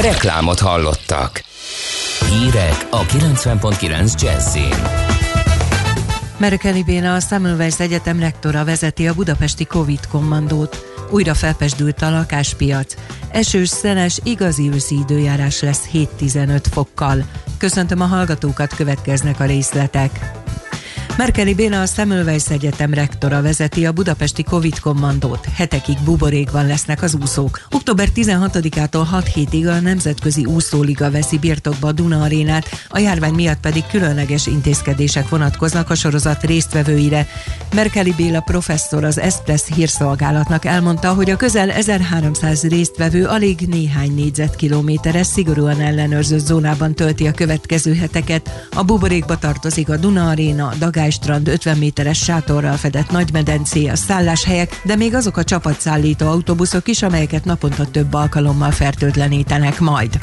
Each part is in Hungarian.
Reklámot hallottak. Hírek a 90.9 Jazzin. Merkeli Béla a Semmelweis Egyetem rektora vezeti a budapesti Covid kommandót. Újra felpesdült a lakáspiac. Esős, szenes, igazi őszi időjárás lesz 7-15 fokkal. Köszöntöm a hallgatókat, következnek a részletek. Merkeli Béla a Semmelweis Egyetem rektora vezeti a budapesti Covid kommandót. Hetekig buborékban lesznek az úszók. Október 16-ától 6 hétig a Nemzetközi Úszóliga veszi birtokba a Duna arénát, a járvány miatt pedig különleges intézkedések vonatkoznak a sorozat résztvevőire. Merkeli Béla professzor az Espress hírszolgálatnak elmondta, hogy a közel 1300 résztvevő alig néhány négyzetkilométeres szigorúan ellenőrzött zónában tölti a következő heteket. A buborékba tartozik a Duna aréna, Dagály strand 50 méteres sátorral fedett nagymedencé, a szálláshelyek, de még azok a csapatszállító autóbuszok is, amelyeket naponta több alkalommal fertőtlenítenek majd.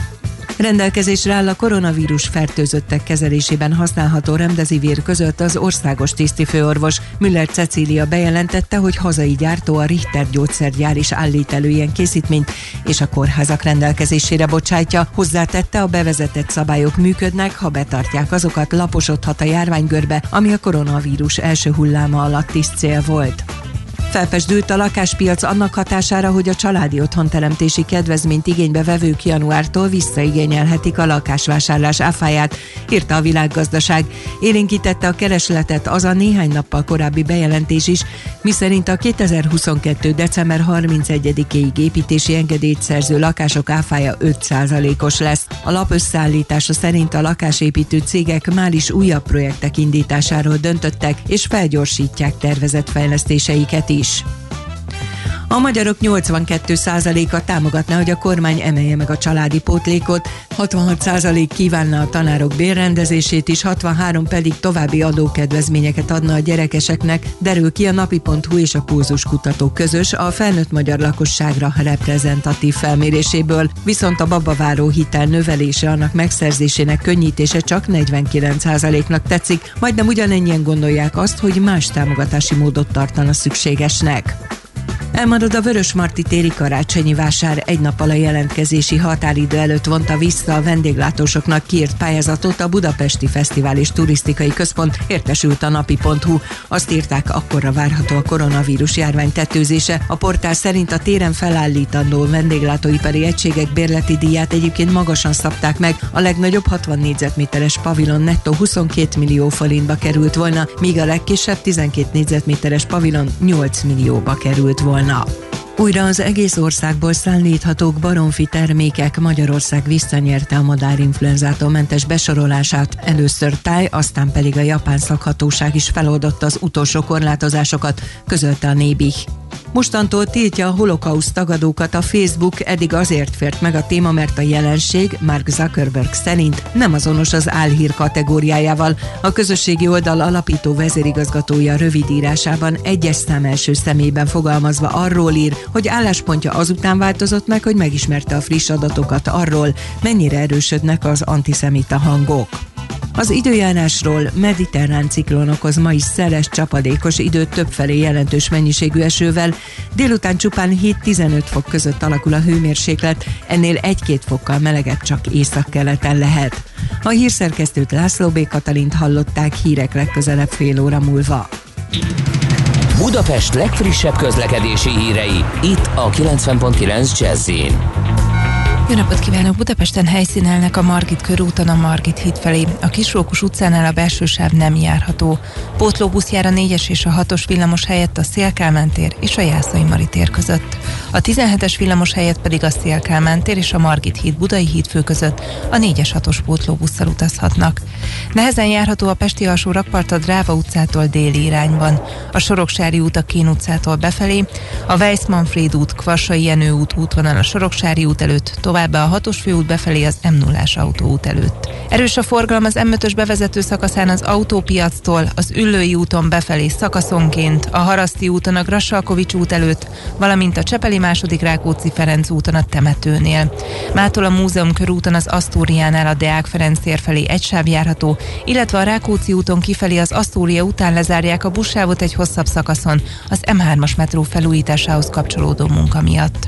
Rendelkezésre áll a koronavírus fertőzöttek kezelésében használható remdezivír között az országos tisztifőorvos Müller Cecília bejelentette, hogy hazai gyártó a Richter gyógyszergyár is állít elő ilyen készítményt, és a kórházak rendelkezésére bocsátja. Hozzátette, a bevezetett szabályok működnek, ha betartják azokat, laposodhat a járványgörbe, ami a koronavírus első hulláma alatt is cél volt. Felpesdült a lakáspiac annak hatására, hogy a családi otthonteremtési kedvezményt igénybe vevők januártól visszaigényelhetik a lakásvásárlás áfáját, írta a világgazdaság. Élénkítette a keresletet az a néhány nappal korábbi bejelentés is, miszerint a 2022. december 31-ig építési engedélyt szerző lakások áfája 5%-os lesz. A lap összeállítása szerint a lakásépítő cégek már is újabb projektek indításáról döntöttek, és felgyorsítják tervezett fejlesztéseiket is is. A magyarok 82%-a támogatná, hogy a kormány emelje meg a családi pótlékot, 66% kívánna a tanárok bérrendezését is, 63 pedig további adókedvezményeket adna a gyerekeseknek, derül ki a napi.hu és a Pulzus kutató közös a felnőtt magyar lakosságra reprezentatív felméréséből, viszont a babaváró hitel növelése annak megszerzésének könnyítése csak 49%-nak tetszik, majdnem ugyanennyien gondolják azt, hogy más támogatási módot tartana szükségesnek. Elmarad a Vörösmarty téri karácsonyi vásár egy nappal a jelentkezési határidő előtt vonta vissza a vendéglátósoknak kiírt pályázatot a Budapesti Fesztivál és Turisztikai Központ értesült a napi.hu. Azt írták, akkorra várható a koronavírus járvány tetőzése. A portál szerint a téren felállítandó vendéglátóipari egységek bérleti díját egyébként magasan szabták meg. A legnagyobb 60 négyzetméteres pavilon nettó 22 millió forintba került volna, míg a legkisebb 12 négyzetméteres pavilon 8 millióba került volna volna. Újra az egész országból szállíthatók baromfi termékek Magyarország visszanyerte a madárinfluenzától mentes besorolását. Először táj, aztán pedig a japán szakhatóság is feloldotta az utolsó korlátozásokat, közölte a Nébih. Mostantól tiltja a holokauszt tagadókat a Facebook, eddig azért fért meg a téma, mert a jelenség Mark Zuckerberg szerint nem azonos az álhír kategóriájával. A közösségi oldal alapító vezérigazgatója rövidírásában egyes szám első szemében fogalmazva arról ír, hogy álláspontja azután változott meg, hogy megismerte a friss adatokat arról, mennyire erősödnek az antiszemita hangok. Az időjárásról mediterrán ciklon okoz ma is szeles, csapadékos időt többfelé jelentős mennyiségű esővel. Délután csupán 7-15 fok között alakul a hőmérséklet, ennél 1-2 fokkal melegebb csak északkeleten lehet. A hírszerkesztőt László B. Katalint hallották hírek legközelebb fél óra múlva. Budapest legfrissebb közlekedési hírei, itt a 90.9 jazz jó napot kívánok! Budapesten helyszínelnek a Margit körúton a Margit híd felé. A Kisrókus utcánál a belső sáv nem járható. Pótlóbusz jár a 4-es és a 6-os villamos helyett a Szélkálmán tér és a Jászai Mari tér között. A 17-es villamos helyett pedig a Szélkálmán tér és a Margit híd Budai híd fő között a 4-es 6-os pótlóbusszal utazhatnak. Nehezen járható a Pesti alsó rakpart a Dráva utcától déli irányban. A Soroksári út a Kén utcától befelé, a Weiss-Manfred út, Kvassai Jenő út útvonal a Soroksári út előtt, továbbá a 6-os főút befelé az m 0 autóút előtt. Erős a forgalom az M5-ös bevezető szakaszán az autópiactól, az Üllői úton befelé szakaszonként, a Haraszti úton a Grassalkovics út előtt, valamint a Csepeli második Rákóczi Ferenc úton a temetőnél. Mától a Múzeum körúton az Asztóriánál a Deák Ferenc tér felé egy sáv járható, illetve a Rákóczi úton kifelé az Asztória után lezárják a buszsávot egy hosszabb szakaszon az M3-as metró felújításához kapcsolódó munka miatt.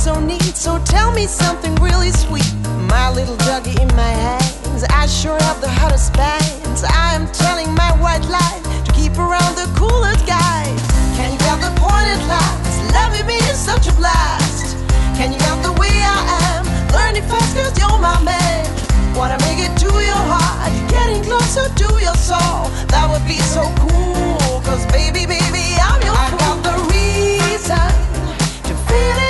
so neat, so tell me something really sweet. My little doggy in my hands, I sure have the hottest bands. I am telling my white lie to keep around the coolest guys. Can you get the point at last? Loving me is such a blast. Can you get the way I am? Learning fast cause you're my man. Wanna make it to your heart, getting closer to your soul. That would be so cool. Cause baby, baby, I'm your I got the reason to feel it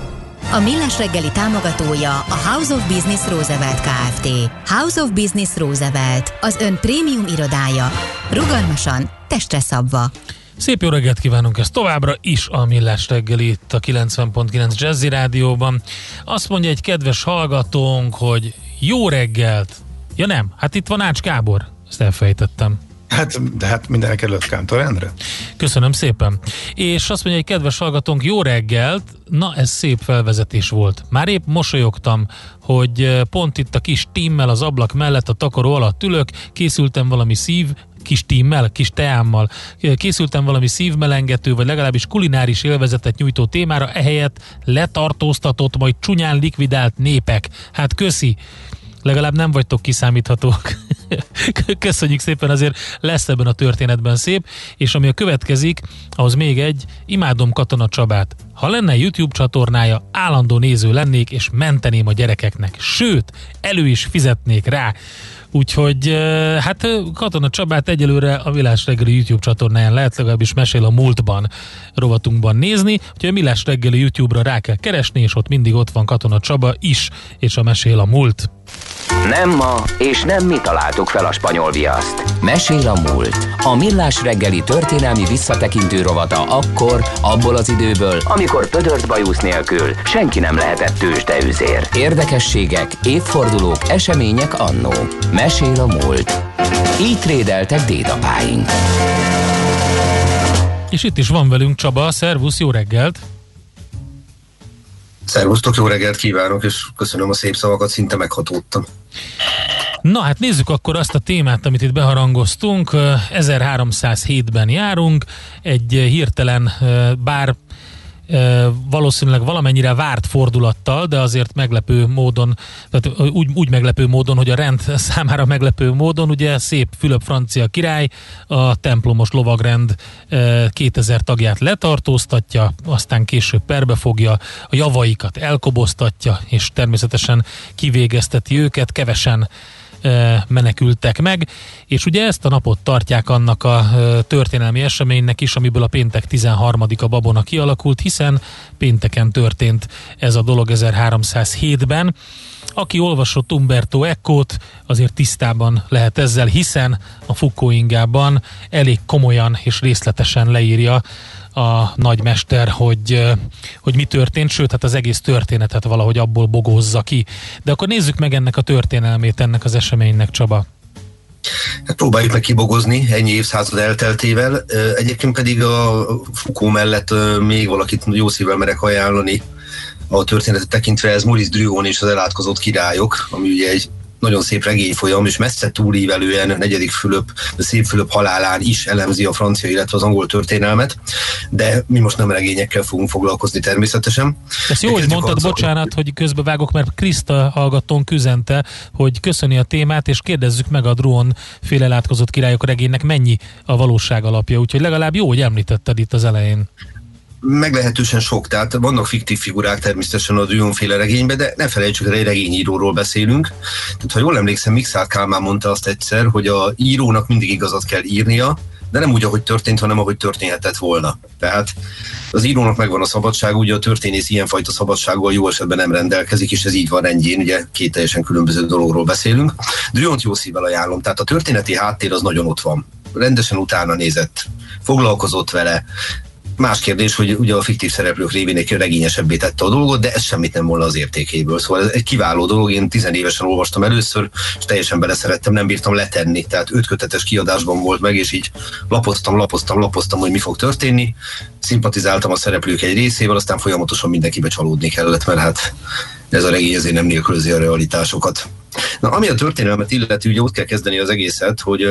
A Millás reggeli támogatója a House of Business Roosevelt Kft. House of Business Roosevelt, az ön prémium irodája. Rugalmasan, testre szabva. Szép jó reggelt kívánunk ezt továbbra is a Millás reggeli itt a 90.9 Jazzy Rádióban. Azt mondja egy kedves hallgatónk, hogy jó reggelt. Ja nem, hát itt van Ács Gábor. Ezt elfejtettem. Hát, de hát mindenek előtt Kántor Endre. Köszönöm szépen. És azt mondja egy kedves hallgatónk, jó reggelt, na ez szép felvezetés volt. Már épp mosolyogtam, hogy pont itt a kis timmel az ablak mellett a takaró alatt ülök, készültem valami szív kis tímmel, kis teámmal. Készültem valami szívmelengető, vagy legalábbis kulináris élvezetet nyújtó témára, ehelyett letartóztatott, majd csúnyán likvidált népek. Hát köszi! Legalább nem vagytok kiszámíthatók. Köszönjük szépen, azért lesz ebben a történetben szép, és ami a következik, ahhoz még egy, imádom Katona Csabát. Ha lenne YouTube csatornája, állandó néző lennék, és menteném a gyerekeknek. Sőt, elő is fizetnék rá. Úgyhogy hát Katona Csabát egyelőre a Millás reggeli YouTube csatornáján lehet legalábbis mesél a múltban rovatunkban nézni, úgyhogy a Millás reggeli YouTube-ra rá kell keresni, és ott mindig ott van Katona Csaba is, és a mesél a múlt. Nem ma, és nem mi találtuk fel a spanyol viaszt. Mesél a múlt. A Millás reggeli történelmi visszatekintő rovata akkor, abból az időből, amikor pödört bajusz nélkül senki nem lehetett tőzsdeüzér. Érdekességek, évfordulók, események annó. Mesél a múlt. Így trédeltek dédapáink. És itt is van velünk Csaba, szervusz, jó reggelt! Szervusztok, jó reggelt kívánok, és köszönöm a szép szavakat, szinte meghatódtam. Na hát nézzük akkor azt a témát, amit itt beharangoztunk. 1307-ben járunk, egy hirtelen, bár valószínűleg valamennyire várt fordulattal, de azért meglepő módon, tehát úgy, úgy meglepő módon, hogy a rend számára meglepő módon, ugye szép Fülöp francia király a templomos lovagrend 2000 tagját letartóztatja, aztán később perbefogja, a javaikat elkoboztatja, és természetesen kivégezteti őket, kevesen menekültek meg, és ugye ezt a napot tartják annak a történelmi eseménynek is, amiből a péntek 13. a babona kialakult, hiszen pénteken történt ez a dolog 1307-ben. Aki olvasott Umberto Eco-t, azért tisztában lehet ezzel, hiszen a Foucault elég komolyan és részletesen leírja a nagymester, hogy, hogy mi történt, sőt, hát az egész történetet valahogy abból bogózza ki. De akkor nézzük meg ennek a történelmét, ennek az eseménynek, Csaba. Hát próbáljuk meg kibogozni ennyi évszázad elteltével. Egyébként pedig a Foucault mellett még valakit jó szívvel merek ajánlani a történetet tekintve, ez Maurice Druon és az elátkozott királyok, ami ugye egy nagyon szép regényfolyam, és messze túlívelően negyedik Fülöp, szép Fülöp halálán is elemzi a francia, illetve az angol történelmet, de mi most nem regényekkel fogunk foglalkozni természetesen. Ezt jó, hogy mondtad, az... bocsánat, hogy közbevágok, mert Kriszta hallgatón küzente, hogy köszöni a témát, és kérdezzük meg a Drón féle látkozott királyok regénynek mennyi a valóság alapja, úgyhogy legalább jó, hogy említetted itt az elején meglehetősen sok, tehát vannak fiktív figurák természetesen a Dujon-féle regényben, de ne felejtsük, hogy egy regényíróról beszélünk. Tehát ha jól emlékszem, Mixár Kálmán mondta azt egyszer, hogy a írónak mindig igazat kell írnia, de nem úgy, ahogy történt, hanem ahogy történhetett volna. Tehát az írónak megvan a szabadság, ugye a történész ilyenfajta szabadsággal jó esetben nem rendelkezik, és ez így van rendjén, ugye két teljesen különböző dologról beszélünk. Drüont jó szívvel ajánlom, tehát a történeti háttér az nagyon ott van. Rendesen utána nézett, foglalkozott vele, Más kérdés, hogy ugye a fiktív szereplők révén egy regényesebbé tette a dolgot, de ez semmit nem volna az értékéből. Szóval ez egy kiváló dolog, én tizenévesen olvastam először, és teljesen beleszerettem, nem bírtam letenni. Tehát öt kötetes kiadásban volt meg, és így lapoztam, lapoztam, lapoztam, hogy mi fog történni. Szimpatizáltam a szereplők egy részével, aztán folyamatosan mindenkibe csalódni kellett, mert hát ez a regény ezért nem nélkülözi a realitásokat. Na, ami a történelmet illeti, ugye ott kell kezdeni az egészet, hogy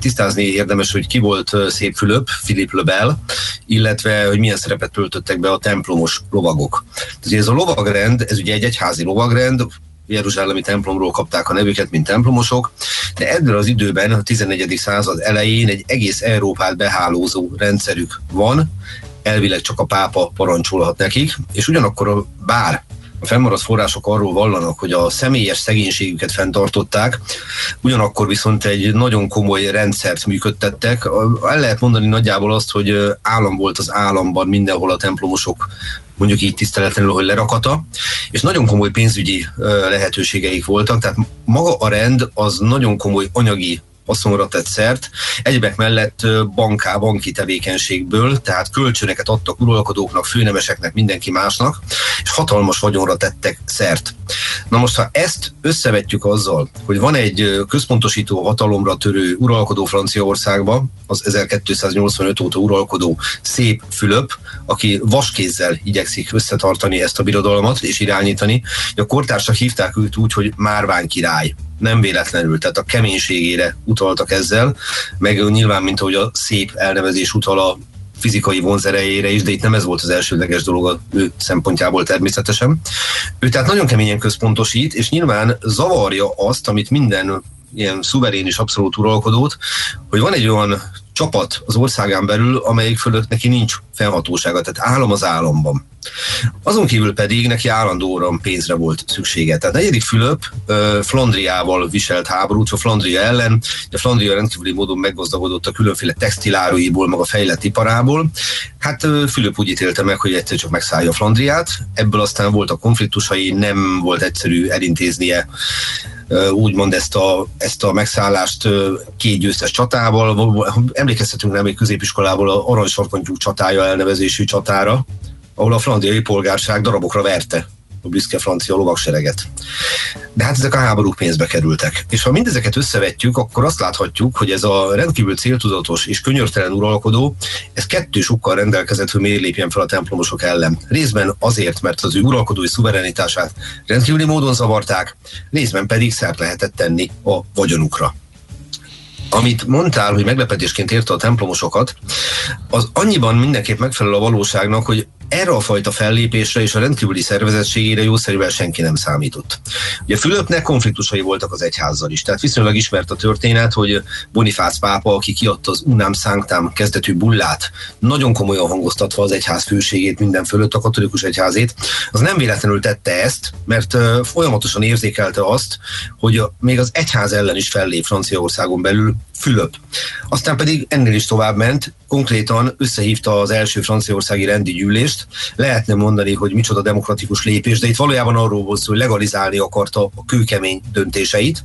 tisztázni érdemes, hogy ki volt Szép Fülöp, Philip Lebel, illetve hogy milyen szerepet töltöttek be a templomos lovagok. Tehát ez a lovagrend, ez ugye egy egyházi lovagrend, Jeruzsálemi templomról kapták a nevüket, mint templomosok, de ebből az időben, a 14. század elején egy egész Európát behálózó rendszerük van, elvileg csak a pápa parancsolhat nekik, és ugyanakkor bár a fennmaradt források arról vallanak, hogy a személyes szegénységüket fenntartották, ugyanakkor viszont egy nagyon komoly rendszert működtettek. El lehet mondani nagyjából azt, hogy állam volt az államban mindenhol a templomosok mondjuk így tiszteletlenül, hogy lerakata, és nagyon komoly pénzügyi lehetőségeik voltak, tehát maga a rend az nagyon komoly anyagi haszonra tett szert. Egyebek mellett banká, banki tevékenységből, tehát kölcsöneket adtak uralkodóknak, főnemeseknek, mindenki másnak, és hatalmas vagyonra tettek szert. Na most, ha ezt összevetjük azzal, hogy van egy központosító hatalomra törő uralkodó Franciaországban, az 1285 óta uralkodó szép Fülöp, aki vaskézzel igyekszik összetartani ezt a birodalmat és irányítani. A kortársak hívták őt úgy, hogy Márvány király nem véletlenül, tehát a keménységére utaltak ezzel, meg nyilván, mint ahogy a szép elnevezés utal a fizikai vonzerejére is, de itt nem ez volt az elsődleges dolog a ő szempontjából természetesen. Ő tehát nagyon keményen központosít, és nyilván zavarja azt, amit minden ilyen szuverén és abszolút uralkodót, hogy van egy olyan csapat az országán belül, amelyik fölött neki nincs felhatósága, tehát állam az államban. Azon kívül pedig neki állandóan pénzre volt szüksége. Tehát negyedik Fülöp Flandriával viselt háborút, a Flandria ellen. A Flandria rendkívüli módon meggazdagodott a különféle textiláruiból, maga fejlett iparából. Hát Fülöp úgy ítélte meg, hogy egyszer csak megszállja Flandriát. Ebből aztán voltak konfliktusai, nem volt egyszerű elintéznie úgymond ezt a, ezt a megszállást két győztes csatával. Emlékeztetünk nem még középiskolából a Aranysarkantyúk csatája elnevezésű csatára, ahol a flandriai polgárság darabokra verte a büszke francia lovagsereget. De hát ezek a háborúk pénzbe kerültek. És ha mindezeket összevetjük, akkor azt láthatjuk, hogy ez a rendkívül céltudatos és könyörtelen uralkodó, ez kettős okkal rendelkezett, hogy miért lépjen fel a templomosok ellen. Részben azért, mert az ő uralkodói szuverenitását rendkívüli módon zavarták, részben pedig szert lehetett tenni a vagyonukra amit mondtál, hogy meglepetésként érte a templomosokat, az annyiban mindenképp megfelel a valóságnak, hogy erre a fajta fellépésre és a rendkívüli szervezettségére jószerűen senki nem számított. Ugye Fülöpnek konfliktusai voltak az egyházzal is, tehát viszonylag ismert a történet, hogy Bonifác pápa, aki kiadta az Unam Sanctam kezdetű bullát, nagyon komolyan hangoztatva az egyház főségét minden fölött, a katolikus egyházét, az nem véletlenül tette ezt, mert folyamatosan érzékelte azt, hogy még az egyház ellen is fellép Franciaországon belül Fülöp. Aztán pedig ennél is tovább ment, konkrétan összehívta az első franciaországi rendi gyűlést. Lehetne mondani, hogy micsoda demokratikus lépés, de itt valójában arról volt szó, hogy legalizálni akarta a kőkemény döntéseit,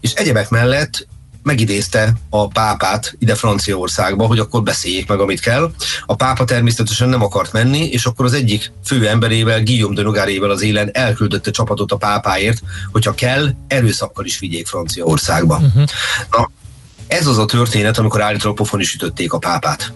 és egyebek mellett megidézte a pápát ide Franciaországba, hogy akkor beszéljék meg, amit kell. A pápa természetesen nem akart menni, és akkor az egyik fő emberével, Guillaume de Nogarével az élen elküldötte csapatot a pápáért, hogyha kell, erőszakkal is vigyék Franciaországba. Uh-huh. Na, ez az a történet, amikor állítólag pofon is ütötték a pápát.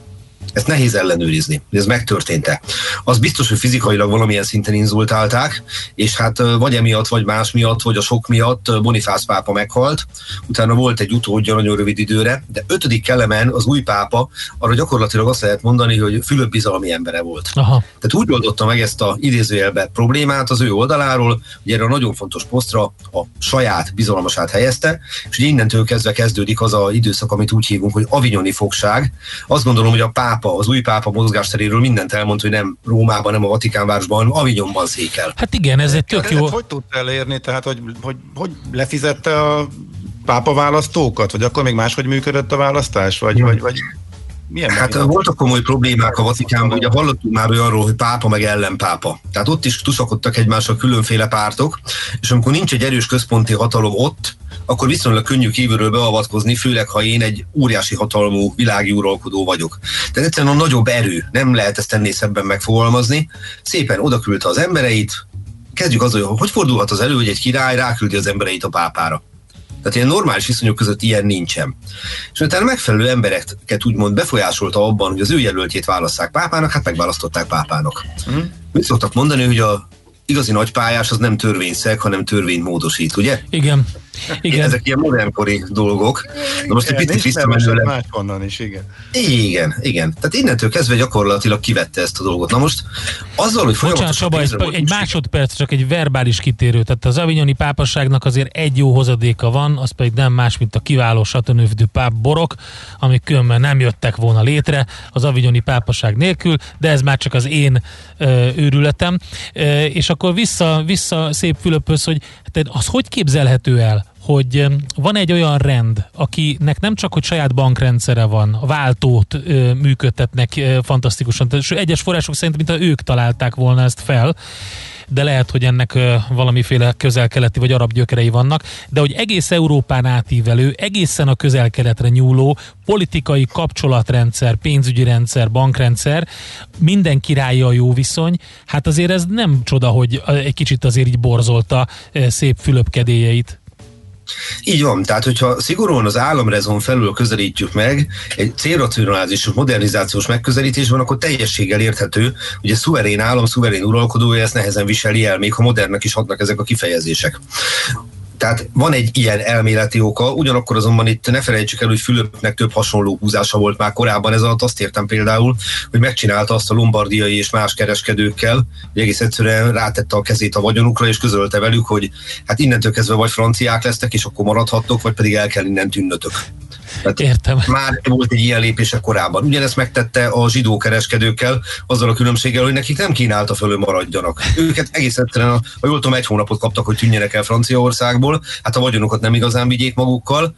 Ezt nehéz ellenőrizni, hogy ez megtörtént-e. Az biztos, hogy fizikailag valamilyen szinten inzultálták, és hát vagy emiatt, vagy más miatt, vagy a sok miatt Bonifász pápa meghalt. Utána volt egy utódja nagyon rövid időre, de ötödik kelemen az új pápa, arra gyakorlatilag azt lehet mondani, hogy Fülöp bizalmi embere volt. Aha. Tehát úgy oldotta meg ezt a idézőjelbe problémát az ő oldaláról, hogy erre a nagyon fontos posztra a saját bizalmasát helyezte, és ugye innentől kezdve kezdődik az a időszak, amit úgy hívunk, hogy avignoni fogság. Azt gondolom, hogy a pápa pápa, az új pápa mozgásteréről mindent elmondta, hogy nem Rómában, nem a Vatikánvárosban, Avignonban székel. Hát igen, ez egy tök jó... Hogy tudta elérni, tehát hogy, hogy, hogy lefizette a pápa választókat, vagy akkor még máshogy működött a választás, vagy, vagy, vagy milyen hát megint? voltak komoly problémák a Vatikánban, ugye hallottunk már olyanról, hogy pápa meg ellenpápa. Tehát ott is tuszakodtak egymással különféle pártok, és amikor nincs egy erős központi hatalom ott, akkor viszonylag könnyű kívülről beavatkozni, főleg ha én egy óriási hatalmú világi uralkodó vagyok. Tehát egyszerűen a nagyobb erő, nem lehet ezt ennél szebben megfogalmazni. Szépen odaküldte az embereit, kezdjük azzal, hogy hogy fordulhat az elő, hogy egy király ráküldi az embereit a pápára. Tehát ilyen normális viszonyok között ilyen nincsen. És utána megfelelő embereket úgymond befolyásolta abban, hogy az ő jelöltjét válasszák pápának, hát megválasztották pápának. Mm. Mit szoktak mondani, hogy a igazi nagypályás az nem törvényszeg, hanem törvényt módosít, ugye? Igen. Igen. Ezek ilyen modernkori dolgok. Na most igen, egy picit visszamenőleg. Máshonnan is, igen. Igen, igen. Tehát innentől kezdve gyakorlatilag kivette ezt a dolgot. Na most azzal, hogy folyamatosan... Bocsánat, Saba, egy másodperc, csak egy verbális kitérő. Tehát az avignoni pápaságnak azért egy jó hozadéka van, az pedig nem más, mint a kiváló Satonövdű páp borok, amik különben nem jöttek volna létre az avignoni pápaság nélkül, de ez már csak az én ö, őrületem. Ö, és akkor vissza, vissza szép Fülöphöz, hogy tehát az hogy képzelhető el, hogy van egy olyan rend, akinek nem csak, hogy saját bankrendszere van, a váltót ö, működtetnek ö, fantasztikusan, tehát egyes források szerint, mint ők találták volna ezt fel, de lehet, hogy ennek ö, valamiféle közel-keleti vagy arab gyökerei vannak, de hogy egész Európán átívelő, egészen a közel-keletre nyúló politikai kapcsolatrendszer, pénzügyi rendszer, bankrendszer, minden királya a jó viszony, hát azért ez nem csoda, hogy egy kicsit azért így borzolta szép Fülöp így van, tehát hogyha szigorúan az államrezon felül közelítjük meg, egy célracionális modernizációs megközelítésben, akkor teljességgel érthető, hogy egy szuverén állam, szuverén uralkodója ezt nehezen viseli el, még ha modernek is hatnak ezek a kifejezések Tehát van egy ilyen elméleti oka, ugyanakkor azonban itt ne felejtsük el, hogy Fülöpnek több hasonló húzása volt már korábban, ez alatt azt értem például, hogy megcsinálta azt a lombardiai és más kereskedőkkel, hogy egész egyszerűen rátette a kezét a vagyonukra, és közölte velük, hogy hát innentől kezdve vagy franciák lesztek, és akkor maradhattok, vagy pedig el kell innen tűnnötök. Tehát Értem. Már volt egy ilyen lépése korábban. Ugyanezt megtette a zsidó kereskedőkkel, azzal a különbséggel, hogy nekik nem kínálta föl, hogy maradjanak. Őket egész egyszerűen, ha jól tudom, egy hónapot kaptak, hogy tűnjenek el Franciaországból, hát a vagyonukat nem igazán vigyék magukkal.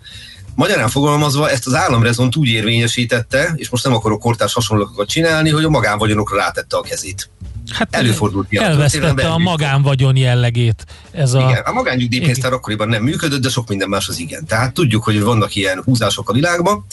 Magyarán fogalmazva ezt az államrezont úgy érvényesítette, és most nem akarok kortás hasonlókat csinálni, hogy a magánvagyonokra rátette a kezét. Hát Előfordult ilyen a Elvesztette történelemben. a magánvagyon jellegét. Ez a... Igen, a magánnyugdíjpénztár akkoriban nem működött, de sok minden más az igen. Tehát tudjuk, hogy vannak ilyen húzások a világban.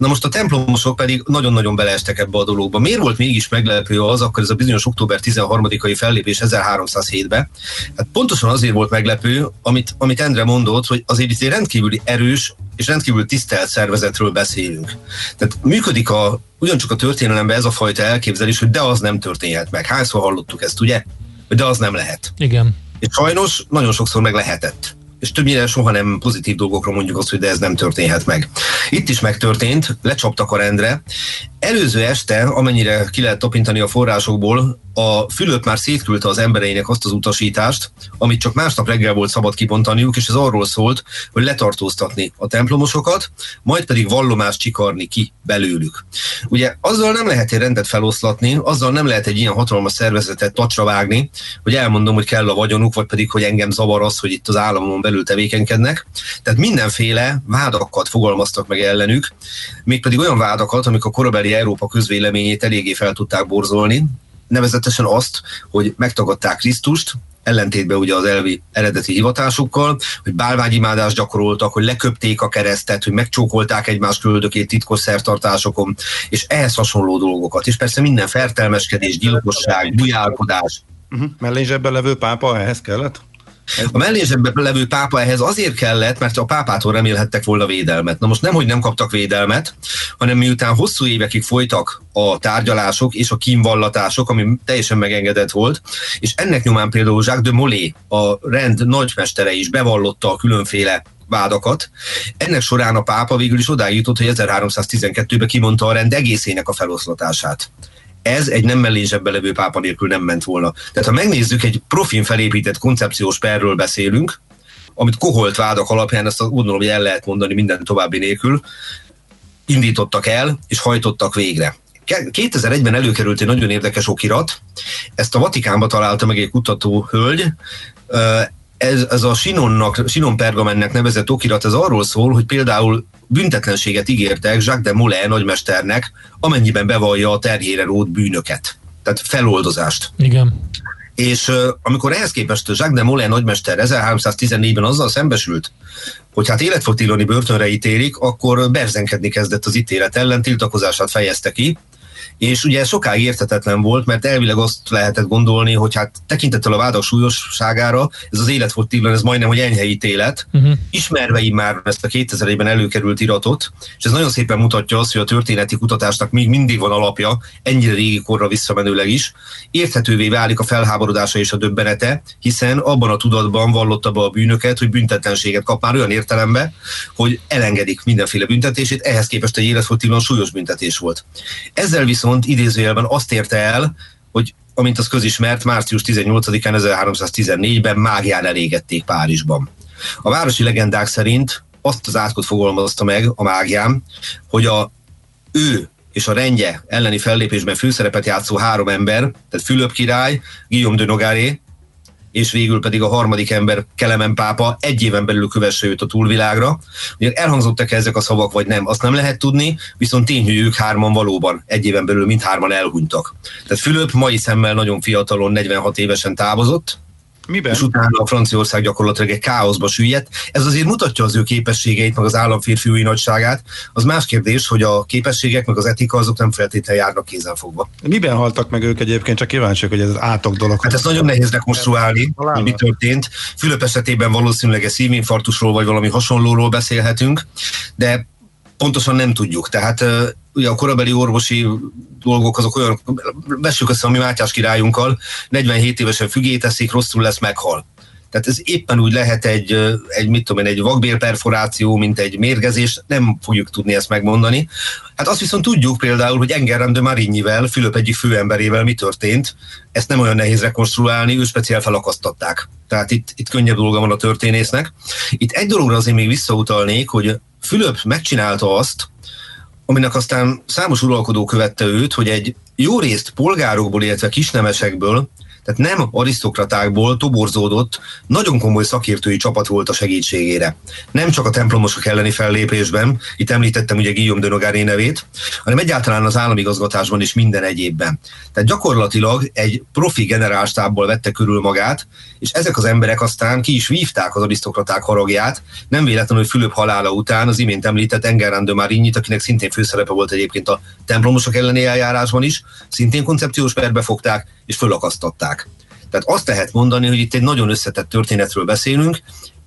Na most a templomosok pedig nagyon-nagyon beleestek ebbe a dologba. Miért volt mégis meglepő az, akkor ez a bizonyos október 13-ai fellépés 1307-be? Hát pontosan azért volt meglepő, amit, amit Endre mondott, hogy azért itt egy rendkívüli erős és rendkívül tisztelt szervezetről beszélünk. Tehát működik a, ugyancsak a történelemben ez a fajta elképzelés, hogy de az nem történhet meg. Hányszor hallottuk ezt, ugye? Hogy de az nem lehet. Igen. És sajnos nagyon sokszor meg lehetett. És többnyire soha nem pozitív dolgokra mondjuk azt, hogy de ez nem történhet meg. Itt is megtörtént, lecsaptak a rendre. Előző este, amennyire ki lehet tapintani a forrásokból, a Fülöp már szétküldte az embereinek azt az utasítást, amit csak másnap reggel volt szabad kibontaniuk, és ez arról szólt, hogy letartóztatni a templomosokat, majd pedig vallomást csikarni ki belőlük. Ugye azzal nem lehet egy rendet feloszlatni, azzal nem lehet egy ilyen hatalmas szervezetet tacsra vágni, hogy elmondom, hogy kell a vagyonuk, vagy pedig, hogy engem zavar az, hogy itt az államon belül tevékenykednek. Tehát mindenféle vádakat fogalmaztak meg ellenük, mégpedig olyan vádakat, amik a korabeli Európa közvéleményét eléggé fel tudták borzolni, nevezetesen azt, hogy megtagadták Krisztust, ellentétben ugye az elvi eredeti hivatásukkal, hogy bálványimádást gyakoroltak, hogy leköpték a keresztet, hogy megcsókolták egymás köldökét titkos szertartásokon, és ehhez hasonló dolgokat. És persze minden fertelmeskedés, gyilkosság, bujálkodás, Uh-huh. Mellényzsebben levő pápa ehhez kellett? A mellézsebben levő pápa ehhez azért kellett, mert a pápától remélhettek volna védelmet. Na most nem, hogy nem kaptak védelmet, hanem miután hosszú évekig folytak a tárgyalások és a kínvallatások, ami teljesen megengedett volt, és ennek nyomán például Jacques de Molay, a rend nagymestere is bevallotta a különféle vádakat. Ennek során a pápa végül is odáig jutott, hogy 1312-ben kimondta a rend egészének a feloszlatását ez egy nem mellényzsebben levő pápa nélkül nem ment volna. Tehát ha megnézzük, egy profin felépített koncepciós perről beszélünk, amit koholt vádak alapján, ezt azt gondolom, hogy el lehet mondani minden további nélkül, indítottak el és hajtottak végre. 2001-ben előkerült egy nagyon érdekes okirat, ezt a Vatikánba találta meg egy kutató hölgy, ez, ez a Sinonnak, Sinon Pergamennek nevezett okirat, ez arról szól, hogy például büntetlenséget ígértek Jacques de Molay nagymesternek, amennyiben bevallja a terhére rót bűnöket. Tehát feloldozást. Igen. És uh, amikor ehhez képest Jacques de Molay nagymester 1314-ben azzal szembesült, hogy hát életfotiloni börtönre ítélik, akkor berzenkedni kezdett az ítélet ellen, tiltakozását fejezte ki, és ugye sokáig értetetlen volt, mert elvileg azt lehetett gondolni, hogy hát tekintettel a vádak súlyosságára, ez az életfotilon, ez majdnem, hogy enyhe ítélet, uh-huh. ismerve már ezt a 2000-ben előkerült iratot, és ez nagyon szépen mutatja azt, hogy a történeti kutatásnak még mindig van alapja, ennyire régi korra visszamenőleg is, érthetővé válik a felháborodása és a döbbenete, hiszen abban a tudatban vallotta be a bűnöket, hogy büntetlenséget kap már olyan értelemben, hogy elengedik mindenféle büntetését, ehhez képest egy életfotilon súlyos büntetés volt. Ezzel viszont idézőjelben azt érte el, hogy amint az közismert, március 18-án 1314-ben mágián elégették Párizsban. A városi legendák szerint azt az átkot fogalmazta meg a mágiám, hogy a ő és a rendje elleni fellépésben főszerepet játszó három ember, tehát Fülöp király, Guillaume de Nogaré, és végül pedig a harmadik ember, Kelemen pápa egy éven belül kövesse őt a túlvilágra. Ugye elhangzottak ezek a szavak, vagy nem, azt nem lehet tudni, viszont tény, hogy ők hárman valóban egy éven belül mindhárman elhunytak. Tehát Fülöp mai szemmel nagyon fiatalon, 46 évesen távozott, Miben? és utána a Franciaország gyakorlatilag egy káoszba süllyedt. Ez azért mutatja az ő képességeit, meg az államférfiúi nagyságát. Az más kérdés, hogy a képességek, meg az etika azok nem feltétlenül járnak kézenfogva. Miben haltak meg ők egyébként? Csak kíváncsiak, hogy ez az átok dolog. Hát ezt nagyon nehéz rekonstruálni, hogy mi történt. Fülöp esetében valószínűleg egy szívinfarktusról vagy valami hasonlóról beszélhetünk, de pontosan nem tudjuk. Tehát ugye a korabeli orvosi dolgok azok olyan, vessük össze a mi Mátyás királyunkkal, 47 évesen fügét eszik, rosszul lesz, meghal. Tehát ez éppen úgy lehet egy, egy mit tudom én, egy vakbélperforáció, mint egy mérgezés, nem fogjuk tudni ezt megmondani. Hát azt viszont tudjuk például, hogy Engerem de Marinyivel, Fülöp egyik főemberével mi történt, ezt nem olyan nehéz rekonstruálni, ő speciál felakasztatták. Tehát itt, itt könnyebb dolga van a történésznek. Itt egy dologra azért még visszautalnék, hogy Fülöp megcsinálta azt, aminek aztán számos uralkodó követte őt, hogy egy jó részt polgárokból, illetve kisnemesekből, tehát nem arisztokratákból toborzódott, nagyon komoly szakértői csapat volt a segítségére. Nem csak a templomosok elleni fellépésben, itt említettem ugye Guillaume de Nogaré nevét, hanem egyáltalán az államigazgatásban és minden egyébben. Tehát gyakorlatilag egy profi generálstábból vette körül magát, és ezek az emberek aztán ki is vívták az arisztokraták haragját, nem véletlenül, Fülöp halála után az imént említett Engerán de Marignit, akinek szintén főszerepe volt egyébként a templomosok elleni eljárásban is, szintén koncepciós perbe fogták, és fölakasztatták. Tehát azt lehet mondani, hogy itt egy nagyon összetett történetről beszélünk.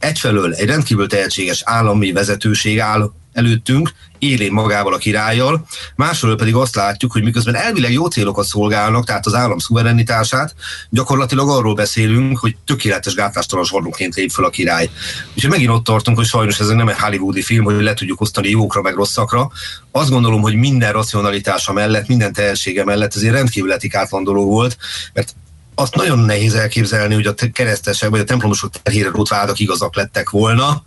Egyfelől egy rendkívül tehetséges állami vezetőség áll előttünk, élén magával a királlyal, másfelől pedig azt látjuk, hogy miközben elvileg jó célokat szolgálnak, tehát az állam szuverenitását, gyakorlatilag arról beszélünk, hogy tökéletes gátlástalan zsarnokként lép fel a király. Úgyhogy megint ott tartunk, hogy sajnos ez nem egy hollywoodi film, hogy le tudjuk osztani jókra meg rosszakra. Azt gondolom, hogy minden racionalitása mellett, minden tehetsége mellett ez egy rendkívül etikátlan dolog volt, mert azt nagyon nehéz elképzelni, hogy a te- keresztesek vagy a templomosok terhére rót igazak lettek volna,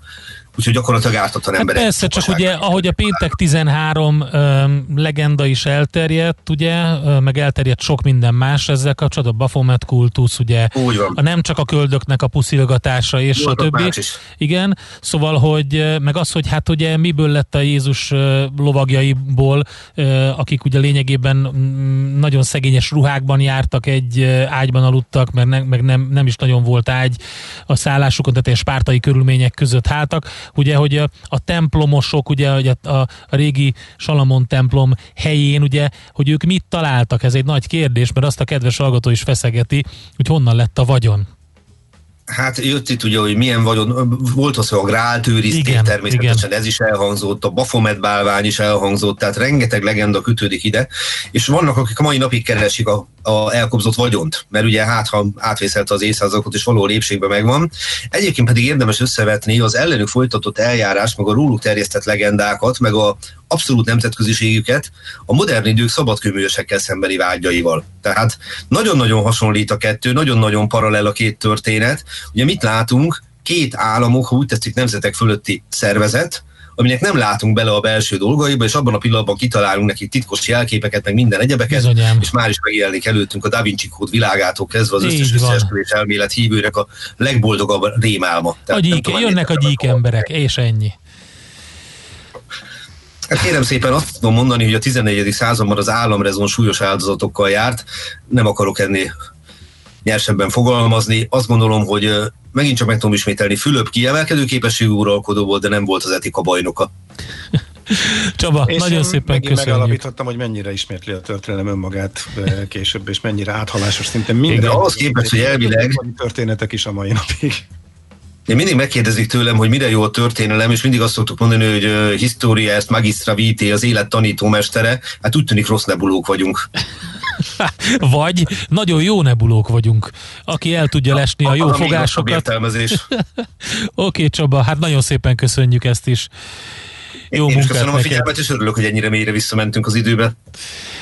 úgyhogy gyakorlatilag ártatlan Hát emberek. persze, csak ugye, ahogy a péntek 13 ö, legenda is elterjedt, ugye, ö, meg elterjedt sok minden más ezzel kapcsolatban, a Baphomet kultusz, ugye, Úgy van. a nem csak a köldöknek a puszilgatása és más is. Igen, szóval, hogy meg az, hogy hát ugye miből lett a Jézus lovagjaiból, ö, akik ugye lényegében mm, nagyon szegényes ruhákban jártak, egy ágyban aludtak, mert ne, meg nem, nem is nagyon volt ágy a szállásukon, tehát ilyen spártai körülmények között háltak. Ugye, hogy a, a templomosok, ugye hogy a, a, a régi Salamon templom helyén, ugye, hogy ők mit találtak, ez egy nagy kérdés, mert azt a kedves hallgató is feszegeti, hogy honnan lett a vagyon. Hát jött itt ugye, hogy milyen vagyon, volt az, hogy a grál tőrizték, Igen, természetesen ez is elhangzott, a Baphomet bálvány is elhangzott, tehát rengeteg legenda kötődik ide, és vannak, akik a mai napig keresik a, a elkobzott vagyont, mert ugye hát, ha átvészelte az évszázadokat, és való lépségben megvan. Egyébként pedig érdemes összevetni az ellenük folytatott eljárás, meg a róluk terjesztett legendákat, meg a abszolút nemzetköziségüket a modern idők szabadkőművesekkel szembeni vágyaival. Tehát nagyon-nagyon hasonlít a kettő, nagyon-nagyon paralel a két történet. Ugye mit látunk? Két államok, ha úgy tetszik, nemzetek fölötti szervezet, aminek nem látunk bele a belső dolgaiba, és abban a pillanatban kitalálunk neki titkos jelképeket, meg minden egyebeket, Bizonyám. és már is megjelenik előttünk a Da Vinci kód világától kezdve az Így összes összeesküvés elmélet hívőnek a legboldogabb rémálma. A Tehát gyík, jönnek a gyík emberek, és ennyi. Hát kérem szépen azt tudom mondani, hogy a 14. században az államrezon súlyos áldozatokkal járt. Nem akarok ennél nyersebben fogalmazni. Azt gondolom, hogy megint csak meg tudom ismételni, Fülöp kiemelkedő képességű uralkodó volt, de nem volt az etika bajnoka. Csaba, És nagyon szépen megint köszönjük. megalapítottam, hogy mennyire ismétli a történelem önmagát később, és mennyire áthalásos szintén minden. De ahhoz képest, hogy elvileg- Történetek is a mai napig. Én mindig megkérdezik tőlem, hogy mire jó a történelem, és mindig azt szoktuk mondani, hogy ö, historia ezt magistra vitae, az élet tanítómestere. Hát úgy tűnik rossz nebulók vagyunk. Vagy nagyon jó nebulók vagyunk, aki el tudja lesni a jó még rosszabb fogásokat. Oké, Csaba, hát nagyon szépen köszönjük ezt is. Jó Én is köszönöm a neked. figyelmet, és örülök, hogy ennyire mélyre visszamentünk az időbe.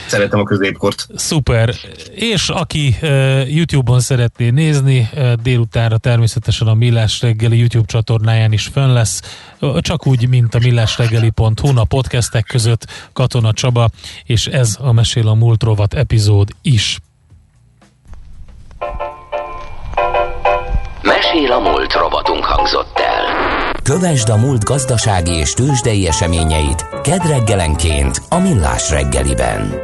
Szeretem a középkort. Szuper. És aki uh, YouTube-on szeretné nézni, uh, délutánra természetesen a Millás reggeli YouTube csatornáján is fönn lesz, uh, csak úgy, mint a millásreggeli.hu a podcastek között Katona Csaba, és ez a Mesél a Múlt rovat epizód is. Mesél a múlt robotunk hangzott el. Kövesd a múlt gazdasági és tőzsdei eseményeit kedd reggelenként a Millás reggeliben.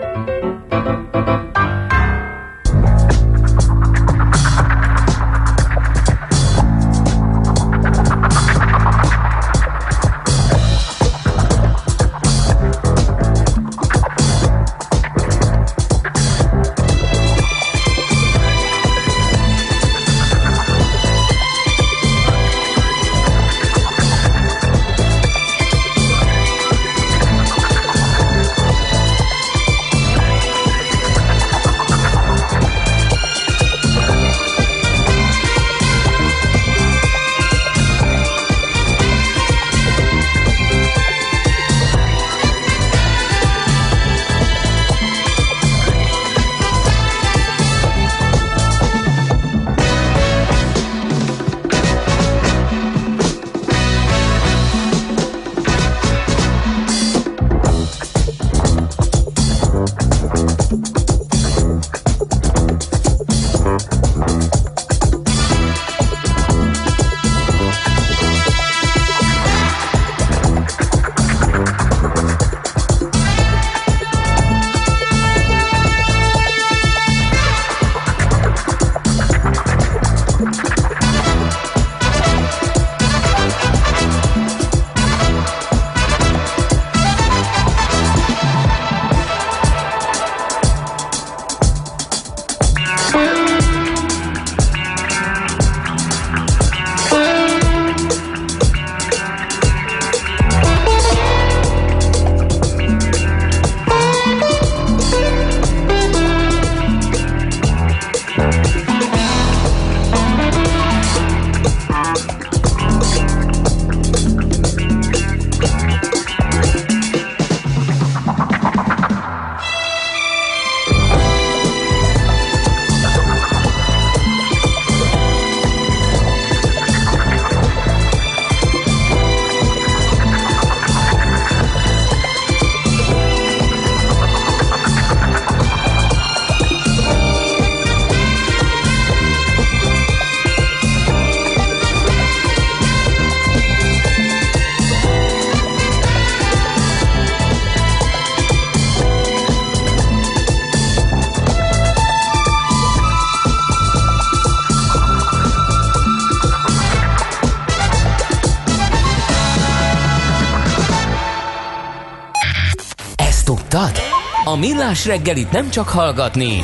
A Millás reggelit nem csak hallgatni,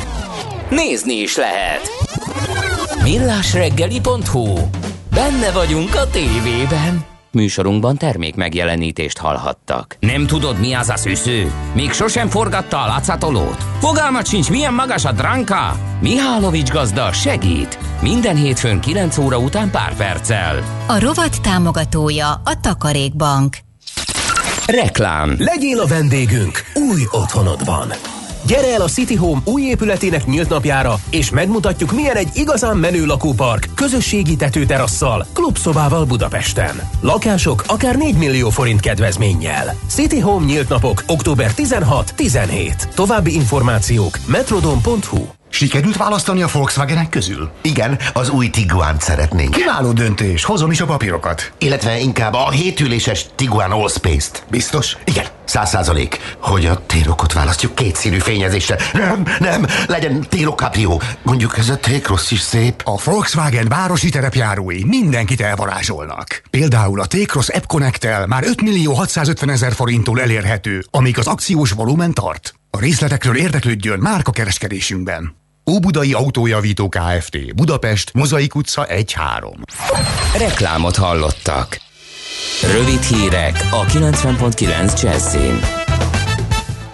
nézni is lehet. Millásreggeli.hu Benne vagyunk a tévében. Műsorunkban termék megjelenítést hallhattak. Nem tudod, mi az a szűző? Még sosem forgatta a látszatolót? Fogalmat sincs, milyen magas a dránka? Mihálovics gazda segít. Minden hétfőn 9 óra után pár perccel. A rovat támogatója a Takarékbank. Reklám. Legyél a vendégünk új otthonodban. Gyere el a City Home új épületének nyílt napjára, és megmutatjuk, milyen egy igazán menő lakópark, közösségi tetőterasszal, klubszobával Budapesten. Lakások akár 4 millió forint kedvezménnyel. City Home nyílt napok október 16-17. További információk metrodon.hu Sikerült választani a Volkswagenek közül? Igen, az új Tiguan szeretnénk. Kiváló döntés, hozom is a papírokat. Illetve inkább a hétüléses Tiguan Allspace-t. Biztos? Igen, száz százalék, hogy a térokot választjuk kétszínű fényezésre. Nem, nem, legyen térokaprió. Mondjuk ez a T-Cross is szép. A Volkswagen városi terepjárói mindenkit elvarázsolnak. Például a T-Cross App connect már 5 millió 650 ezer forinttól elérhető, amíg az akciós volumen tart. A részletekről érdeklődjön márka kereskedésünkben. Óbudai Autójavító Kft. Budapest, Mozaik utca 1-3. Reklámot hallottak. Rövid hírek a 90.9 Jazzin.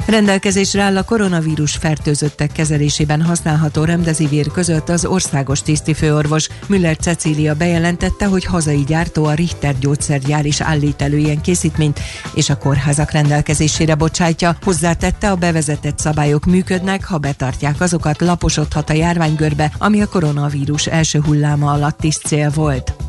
Rendelkezésre áll a koronavírus fertőzöttek kezelésében használható remdesivir között az országos tisztifőorvos. Müller Cecília bejelentette, hogy hazai gyártó a Richter gyógyszergyár is állít elő ilyen készítményt, és a kórházak rendelkezésére bocsátja. Hozzátette, a bevezetett szabályok működnek, ha betartják azokat, laposodhat a járványgörbe, ami a koronavírus első hulláma alatt is cél volt.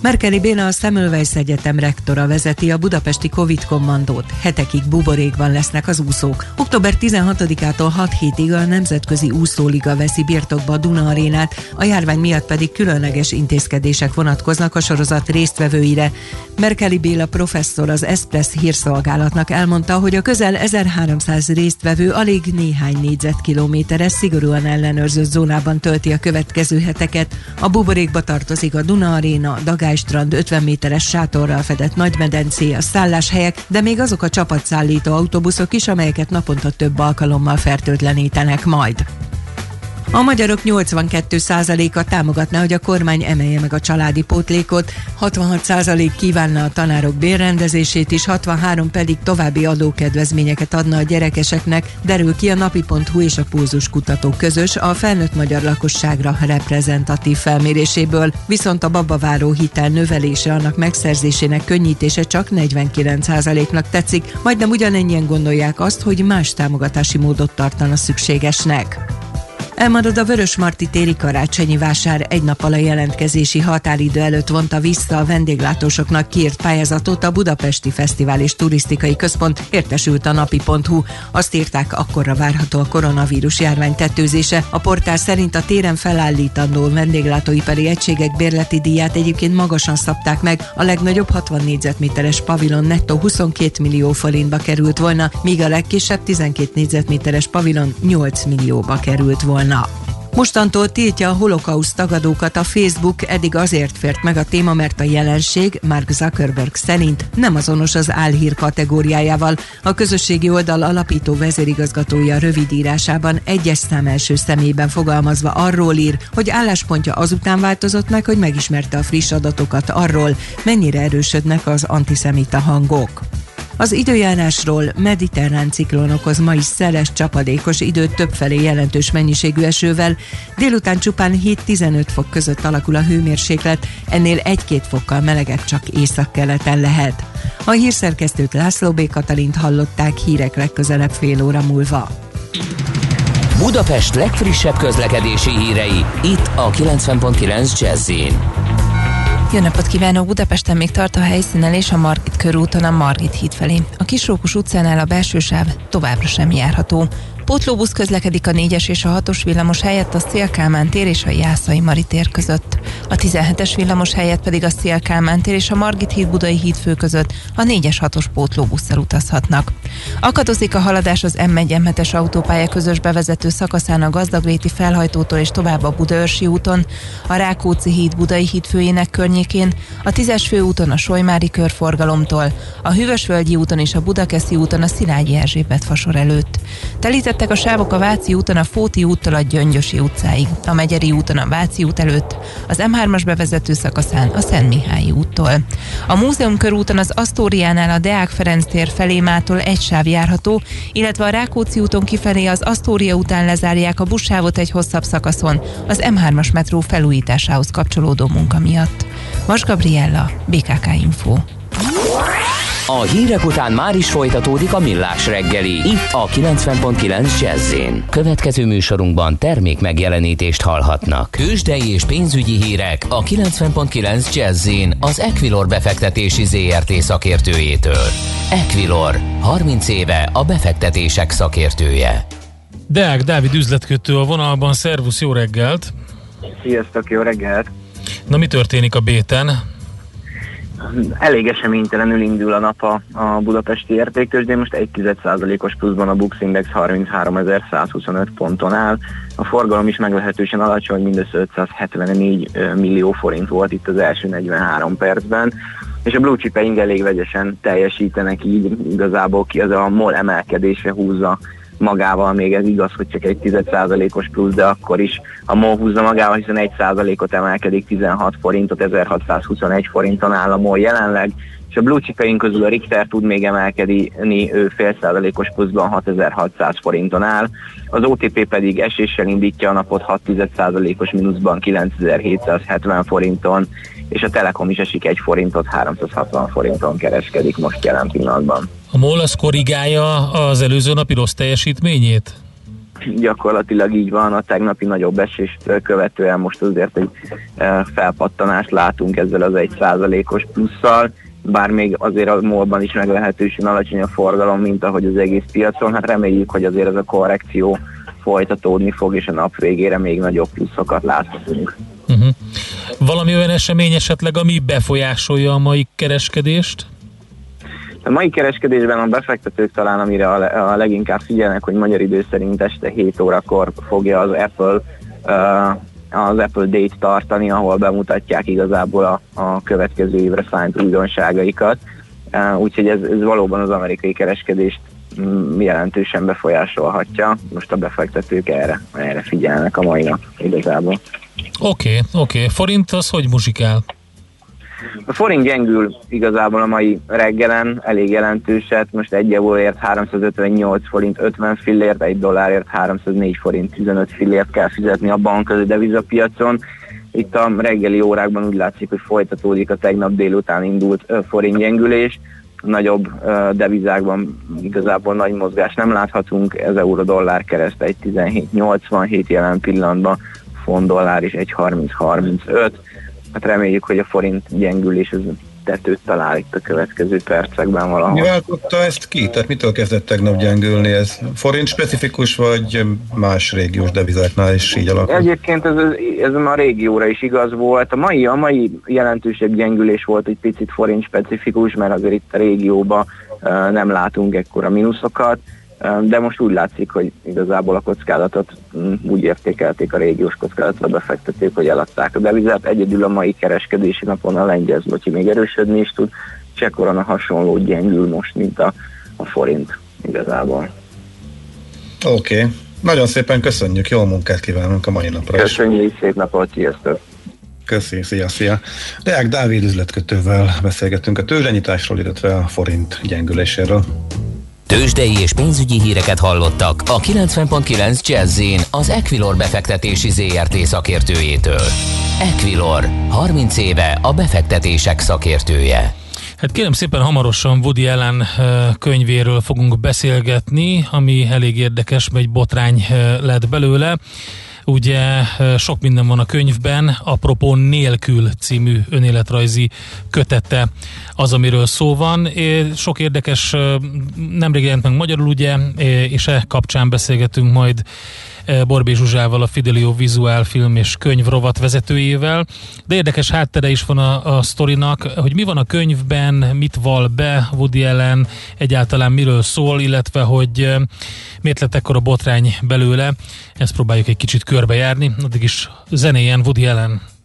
Merkeli Béna a Semmelweis Egyetem rektora vezeti a budapesti Covid kommandót. Hetekig buborékban lesznek az úszók. Október 16-ától 6 hétig a Nemzetközi Úszóliga veszi birtokba a Duna arénát, a járvány miatt pedig különleges intézkedések vonatkoznak a sorozat résztvevőire. Merkeli Béla professzor az Espress hírszolgálatnak elmondta, hogy a közel 1300 résztvevő alig néhány négyzetkilométeres, szigorúan ellenőrzött zónában tölti a következő heteket. A buborékba tartozik a Duna aréna, Dagály strand 50 méteres sátorral fedett nagymedencé, a szálláshelyek, de még azok a csapatszállító autóbuszok is, amelyeket naponta több alkalommal fertőtlenítenek majd. A magyarok 82%-a támogatná, hogy a kormány emelje meg a családi pótlékot, 66% kívánna a tanárok bérrendezését is, 63 pedig további adókedvezményeket adna a gyerekeseknek, derül ki a napi.hu és a Pulzus kutató közös a felnőtt magyar lakosságra reprezentatív felméréséből, viszont a babaváró hitel növelése annak megszerzésének könnyítése csak 49%-nak tetszik, majdnem ugyanennyien gondolják azt, hogy más támogatási módot tartana szükségesnek. Elmarad a Vörösmarty téri karácsonyi vásár egy nappal a jelentkezési határidő előtt vonta vissza a vendéglátósoknak kiírt pályázatot a Budapesti Fesztivál és Turisztikai Központ értesült a napi.hu. Azt írták, akkorra várható a koronavírus járvány tetőzése. A portál szerint a téren felállítandó vendéglátóipari egységek bérleti díját egyébként magasan szabták meg. A legnagyobb 60 négyzetméteres pavilon nettó 22 millió forintba került volna, míg a legkisebb 12 négyzetméteres pavilon 8 millióba került volna volna. Mostantól tiltja a holokauszt tagadókat a Facebook, eddig azért fért meg a téma, mert a jelenség Mark Zuckerberg szerint nem azonos az álhír kategóriájával. A közösségi oldal alapító vezérigazgatója rövidírásában egyes szám első személyben fogalmazva arról ír, hogy álláspontja azután változott meg, hogy megismerte a friss adatokat arról, mennyire erősödnek az antiszemita hangok. Az időjárásról mediterrán ciklon okoz ma is szeles, csapadékos időt többfelé jelentős mennyiségű esővel. Délután csupán 7-15 fok között alakul a hőmérséklet, ennél 1-2 fokkal melegebb csak északkeleten lehet. A hírszerkesztőt László B. Katalint hallották hírek legközelebb fél óra múlva. Budapest legfrissebb közlekedési hírei, itt a 90.9 jazz jó napot kívánok! Budapesten még tart a helyszínelés a Margit körúton a Margit híd felé. A Kisrókus utcánál a belső sáv továbbra sem járható. Pótlóbusz közlekedik a 4-es és a 6-os villamos helyett a Szélkálmán tér és a Jászai Mari tér között. a 17-es villamos helyett pedig a Szél Kálmán tér és a Margit híd Budai híd fő között a 4-es 6-os pótlóbusszal utazhatnak. Akadozik a haladás az M1 m autópálya közös bevezető szakaszán a Gazdagréti felhajtótól és tovább a Budaörsi úton, a Rákóczi híd Budai híd főjének környékén, a 10-es főúton a Solymári körforgalomtól, a Hűvösvölgyi úton és a Budakeszi úton a Szilágyi Erzsébet fasor előtt. Telítettek a sávok a Váci úton a Fóti úttól a Gyöngyösi utcáig, a Megyeri úton a Váci út előtt, az M3-as bevezető szakaszán a Szent Mihályi úttól. A Múzeum körúton az Asztóriánál a Deák Ferenc tér felé mától egy sáv járható, illetve a Rákóczi úton kifelé az Asztória után lezárják a buszsávot egy hosszabb szakaszon, az M3-as metró felújításához kapcsolódó munka miatt. Vas Gabriella, BKK Info. A hírek után már is folytatódik a millás reggeli. Itt a 90.9 jazz Következő műsorunkban termék megjelenítést hallhatnak. Kősdei és pénzügyi hírek a 90.9 jazz az Equilor befektetési ZRT szakértőjétől. Equilor, 30 éve a befektetések szakértője. Deák Dávid üzletkötő a vonalban, szervusz, jó reggelt! Sziasztok, jó reggelt! Na mi történik a béten? Elég eseménytelenül indul a nap a, a budapesti értéktősdén, most 1,1%-os pluszban a Bux Index 33.125 ponton áll. A forgalom is meglehetősen alacsony, mindössze 574 millió forint volt itt az első 43 percben és a blue chip elég vegyesen teljesítenek így, igazából ki az a MOL emelkedése húzza magával, még ez igaz, hogy csak egy 10%-os plusz, de akkor is a MOL húzza magával, hiszen 1%-ot emelkedik 16 forintot, 1621 forinton áll a MOL jelenleg, és a blue közül a Richter tud még emelkedni, ő fél százalékos pluszban 6600 forinton áll, az OTP pedig eséssel indítja a napot 6% os mínuszban 9770 forinton, és a Telekom is esik egy forintot, 360 forinton kereskedik most jelen pillanatban. A MOL az korrigálja az előző napi rossz teljesítményét? Gyakorlatilag így van, a tegnapi nagyobb esést követően most azért egy e, felpattanást látunk ezzel az egy százalékos plusszal, bár még azért a MOL-ban is meglehetősen alacsony a forgalom, mint ahogy az egész piacon. Hát reméljük, hogy azért ez a korrekció folytatódni fog, és a nap végére még nagyobb pluszokat láthatunk. Uh-huh. Valami olyan esemény esetleg, ami befolyásolja a mai kereskedést? A mai kereskedésben a befektetők talán, amire a, leginkább figyelnek, hogy magyar idő szerint este 7 órakor fogja az Apple az Apple Date tartani, ahol bemutatják igazából a, a következő évre szánt újdonságaikat. Úgyhogy ez, ez valóban az amerikai kereskedést mm, jelentősen befolyásolhatja. Most a befektetők erre, erre figyelnek a mai nap igazából. Oké, okay, oké. Okay. Forint az hogy muzsikál? A forint gyengül igazából a mai reggelen, elég jelentőset, most egy euróért 358 forint 50 fillért, egy dollárért 304 forint 15 fillért kell fizetni a bankközi devizapiacon. Itt a reggeli órákban úgy látszik, hogy folytatódik a tegnap délután indult forint gyengülés, nagyobb devizákban igazából nagy mozgás nem láthatunk, ez euró-dollár kereszt egy 17,87 jelen pillanatban, font dollár is egy 30-35, hát reméljük, hogy a forint gyengülés az tetőt talál itt a következő percekben valahol. Mi váltotta ezt ki? Tehát mitől kezdett tegnap gyengülni? Ez forint specifikus, vagy más régiós devizáknál is így alakul? Egyébként ez, ez a régióra is igaz volt. A mai, a mai jelentősebb gyengülés volt egy picit forint specifikus, mert azért itt a régióban nem látunk ekkora mínuszokat de most úgy látszik, hogy igazából a kockázatot mm, úgy értékelték a régiós kockázatra befektetők, hogy eladták a devizát. Egyedül a mai kereskedési napon a lengyel zlotyi még erősödni is tud, a hasonló gyengül most, mint a, a forint igazából. Oké, okay. nagyon szépen köszönjük, jó munkát kívánunk a mai napra. Köszönjük, szép napot, sziasztok! Köszi, szia, szia. Deák Dávid üzletkötővel beszélgettünk a tőzsdenyításról, illetve a forint gyengüléséről. Tőzsdei és pénzügyi híreket hallottak a 90.9 jazz az Equilor befektetési ZRT szakértőjétől. Equilor, 30 éve a befektetések szakértője. Hát kérem szépen hamarosan Woody Allen könyvéről fogunk beszélgetni, ami elég érdekes, egy botrány lett belőle. Ugye sok minden van a könyvben, apropó nélkül című önéletrajzi kötete az, amiről szó van. Sok érdekes, nemrég jelent meg magyarul, ugye, és e kapcsán beszélgetünk majd Borbé Zsuzsával, a Fidelio Vizuál film és könyv rovat vezetőjével. De érdekes háttere is van a, a sztorinak, hogy mi van a könyvben, mit val be Woody Allen, egyáltalán miről szól, illetve hogy miért lett ekkora botrány belőle. Ezt próbáljuk egy kicsit körbejárni. Addig is zenéjen Woody Allen.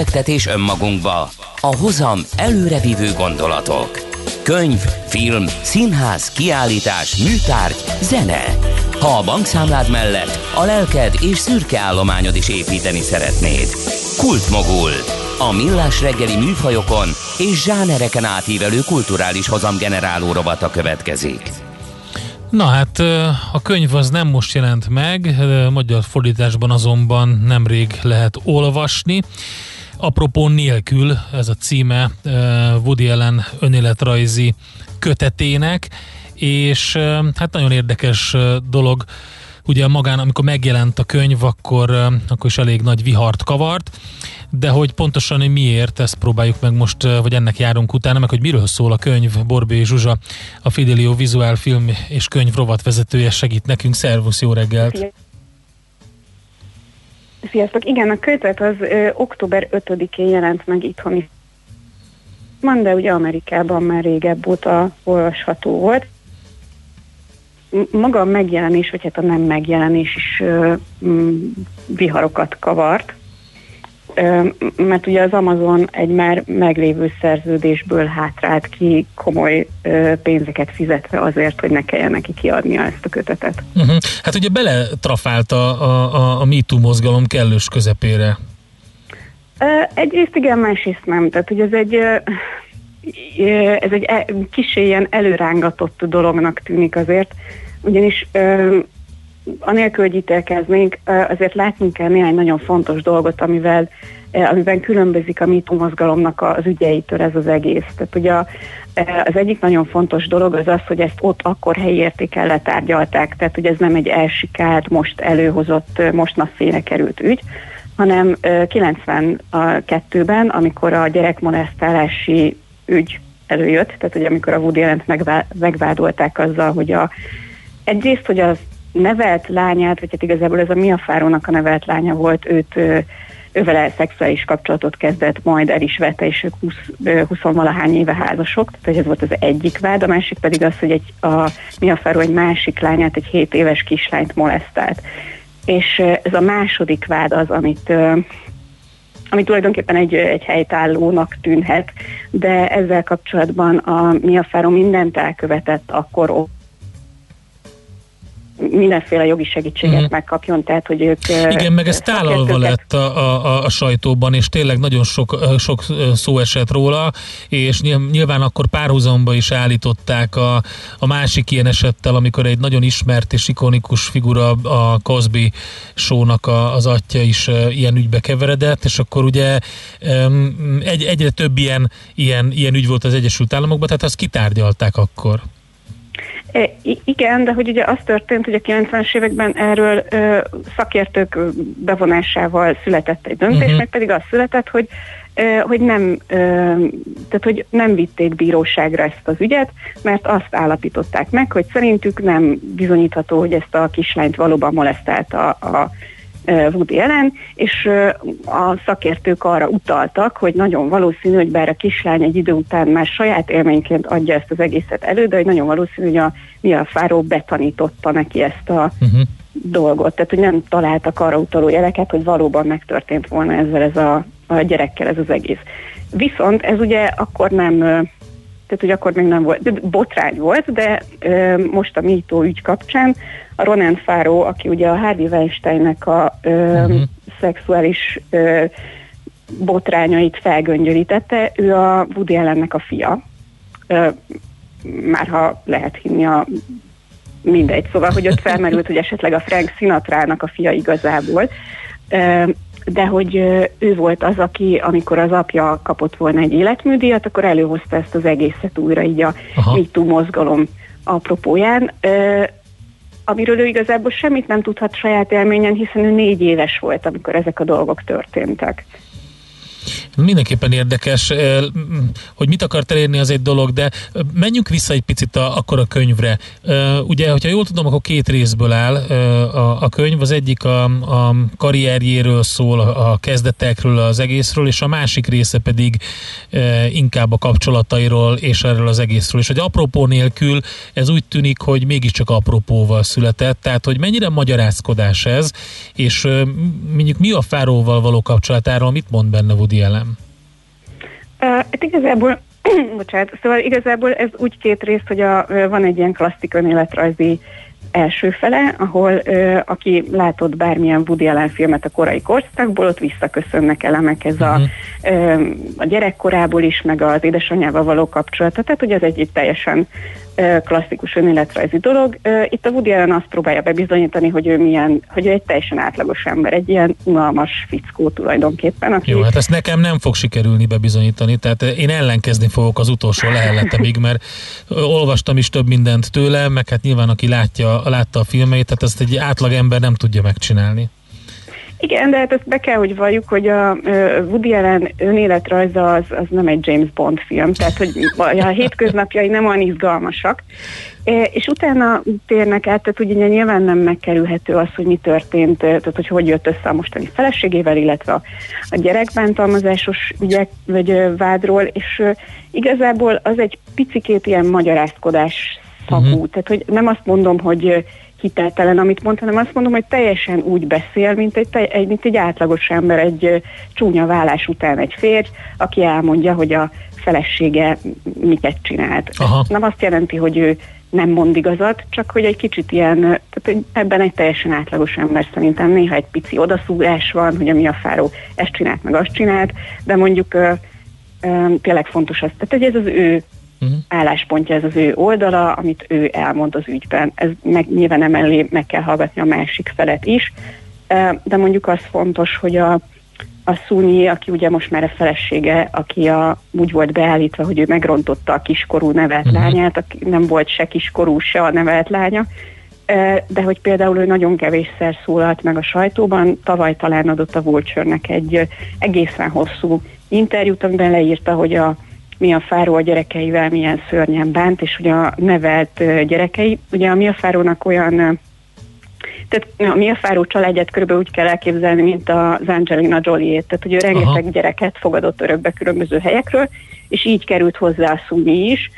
Befektetés önmagunkba, a hozam előrevívő gondolatok. Könyv, film, színház, kiállítás, műtárgy, zene. Ha a bankszámlád mellett a lelked és szürke állományod is építeni szeretnéd. Kultmogul. A millás reggeli műfajokon és zsánereken átívelő kulturális hozamgeneráló rovata következik. Na hát a könyv az nem most jelent meg, magyar fordításban azonban nemrég lehet olvasni. Apropó nélkül, ez a címe Woody Allen önéletrajzi kötetének, és hát nagyon érdekes dolog, ugye magán, amikor megjelent a könyv, akkor, akkor is elég nagy vihart kavart, de hogy pontosan miért, ezt próbáljuk meg most, vagy ennek járunk utána, meg hogy miről szól a könyv, Borbé Zsuzsa, a Fidelio Vizuál Film és Könyv rovat vezetője segít nekünk. Szervusz, jó reggelt! Sziasztok! Igen, a kötet az ö, október 5-én jelent meg itthon. Van, de ugye Amerikában már régebb óta olvasható volt. Maga a megjelenés, vagy hát a nem megjelenés is ö, m- viharokat kavart. Mert ugye az Amazon egy már meglévő szerződésből hátrált ki komoly pénzeket fizetve azért, hogy ne kelljen neki kiadnia ezt a kötetet. Uh-huh. Hát ugye beletrafált a, a, a, a MeToo mozgalom kellős közepére. Egyrészt igen, másrészt nem. Tehát, hogy ez egy, ez egy e- kicsi ilyen előrángatott dolognak tűnik azért, ugyanis anélkül, hogy ítélkeznénk, azért látnunk kell néhány nagyon fontos dolgot, amivel, amiben különbözik a MeToo mozgalomnak az ügyeitől ez az egész. Tehát ugye az egyik nagyon fontos dolog az az, hogy ezt ott akkor helyi értéken letárgyalták, tehát hogy ez nem egy elsikált, most előhozott, most napfényre került ügy, hanem ö, 92-ben, amikor a gyerekmolesztálási ügy előjött, tehát ugye amikor a Woody megvá- megvádolták azzal, hogy a, egyrészt, hogy az nevelt lányát, vagy hát igazából ez a Mia Fárónak a nevelt lánya volt, őt ővele szexuális kapcsolatot kezdett, majd el is vette, és ők 20, ö, 20 valahány éve házasok, tehát ez volt az egyik vád, a másik pedig az, hogy egy, a Mia Farrow egy másik lányát, egy 7 éves kislányt molesztált. És ez a második vád az, amit ami tulajdonképpen egy, egy helytállónak tűnhet, de ezzel kapcsolatban a Mia Farrow mindent elkövetett akkor mindenféle jogi segítséget uh-huh. megkapjon, tehát hogy ők... Igen, meg ez tálalva lett a, a, a sajtóban, és tényleg nagyon sok, sok szó esett róla, és nyilv- nyilván akkor párhuzamba is állították a, a másik ilyen esettel, amikor egy nagyon ismert és ikonikus figura, a Cosby show-nak a, az atya is ilyen ügybe keveredett, és akkor ugye egy, egyre több ilyen, ilyen, ilyen ügy volt az Egyesült Államokban, tehát azt kitárgyalták akkor. E, i- Igen, de hogy ugye az történt, hogy a 90-es években erről ö, szakértők bevonásával született egy döntés, uh-huh. meg pedig az született, hogy hogy nem, tehát hogy nem vitték bíróságra ezt az ügyet, mert azt állapították meg, hogy szerintük nem bizonyítható, hogy ezt a kislányt valóban molesztálta a ö, Woody Allen, és a szakértők arra utaltak, hogy nagyon valószínű, hogy bár a kislány egy idő után már saját élményként adja ezt az egészet elő, de hogy nagyon valószínű, hogy a Mia Fáró betanította neki ezt a Uh-huh. dolgot. Tehát, hogy nem találtak arra utaló jeleket, hogy valóban megtörtént volna ezzel ez a, a gyerekkel ez az egész. Viszont ez ugye akkor nem, tehát hogy akkor még nem volt, botrány volt, de ö, most a MeToo ügy kapcsán a Ronan Farrow, aki ugye a Harvey Weinsteinnek a ö, Mhm. szexuális ö, botrányait felgöngyölítette, ő a Woody Allennek a fia. Ö, már ha lehet hinni a mindegy. Szóval, hogy ott felmerült, hogy esetleg a Frank Sinatrának a fia igazából. Ö, De hogy ő volt az, aki, amikor az apja kapott volna egy életműdíjat, akkor előhozta ezt az egészet újra így a. MeToo mozgalom apropóján. Amiről ő igazából semmit nem tudhat saját élményen, hiszen ő négy éves volt, amikor ezek a dolgok történtek. Mindenképpen érdekes, hogy mit akart elérni az egy dolog, de menjünk vissza egy picit a, akkor a könyvre. Ugye, hogyha jól tudom, akkor két részből áll a, a könyv. Az egyik a, a karrierjéről szól, a kezdetekről, az egészről, és a másik része pedig inkább a kapcsolatairól és erről az egészről. És hogy apropó nélkül ez úgy tűnik, hogy mégiscsak apropóval született, tehát hogy mennyire magyarázkodás ez, és mondjuk mi a Fáróval való kapcsolatáról, mit mond benne Woody Allen? Uh, hát igazából, bocsánat, szóval igazából ez úgy két rész, hogy a, van egy ilyen klasszik önéletrajzi első fele, ahol ö, aki látott bármilyen Woody Allen filmet a korai korszakból, ott visszaköszönnek elemek ez a, ö, a gyerekkorából is, meg az édesanyjával való kapcsolata, tehát hogy ez egy, egy teljesen klasszikus önéletrajzi dolog. Itt a Woody Allen azt próbálja bebizonyítani, hogy ő milyen, hogy ő egy teljesen átlagos ember, egy ilyen unalmas fickó tulajdonképpen, aki Jó, hát ezt nekem nem fog sikerülni bebizonyítani, tehát én ellenkezni fogok az utolsó leheletemig, mert olvastam is több mindent tőle, meg hát nyilván aki látja, látta a filmeit, tehát ezt egy átlag ember nem tudja megcsinálni. Igen, de hát ezt be kell, hogy valljuk, hogy a Woody Allen önéletrajza az, az nem egy James Bond film, tehát hogy a hétköznapjai nem olyan izgalmasak. E, És utána térnek át, tehát ugye nyilván nem megkerülhető az, hogy mi történt, tehát hogy hogy jött össze a mostani feleségével, illetve a, gyerekbántalmazásos ügyek vagy vádról, és igazából az egy picikét ilyen magyarázkodás szagú. Uh-huh. Tehát, hogy nem azt mondom, hogy hiteltelen, amit mond, hanem azt mondom, hogy teljesen úgy beszél, mint egy, egy, mint egy átlagos ember, egy csúnya vállás után egy férj, aki elmondja, hogy a felesége miket csinált. Aha. Nem azt jelenti, hogy ő nem mond igazat, csak hogy egy kicsit ilyen, tehát ebben egy teljesen átlagos ember szerintem néha egy pici odaszúrás van, hogy ami a fáró ezt csinált, meg azt csinált, de mondjuk ö, ö, tényleg fontos az, tehát hogy ez az ő álláspontja, ez az ő oldala, amit ő elmond az ügyben. Ez meg nyilván emellé meg kell hallgatni a másik felet is, de mondjuk az fontos, hogy a, a Szúnyi, aki ugye most már a felesége, aki a, úgy volt beállítva, hogy ő megrontotta a kiskorú nevelt Mhm. lányát, aki nem volt se kiskorú, se a nevelt lánya, de hogy például ő nagyon kevésszer szólalt meg a sajtóban, tavaly talán adott a Vulture-nek egy egészen hosszú interjút, amiben leírta, hogy a mi a fáró a gyerekeivel milyen szörnyen bánt, és ugye a nevelt gyerekei, ugye a mi a fárónak olyan tehát a Mia Fáró családját körülbelül úgy kell elképzelni, mint az Angelina Jolie-ét, tehát hogy ő rengeteg Aha. gyereket fogadott örökbe különböző helyekről, és így került hozzá a Szunyi is,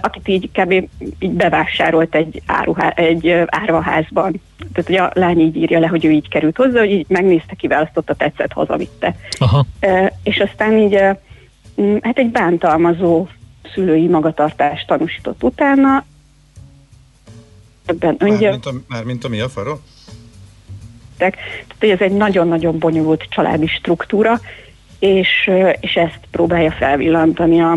akit így kb. így bevásárolt egy, áruhá, egy árvaházban. Tehát hogy a lány így írja le, hogy ő így került hozzá, hogy így megnézte, kiválasztotta, tetszett, hazavitte. Aha. És aztán így hát egy bántalmazó szülői magatartást tanúsított utána, ebben öngyilkosság. Mármint a, mármint a mi a fara? Tehát ez egy nagyon-nagyon bonyolult családi struktúra, és, és ezt próbálja felvillantani a,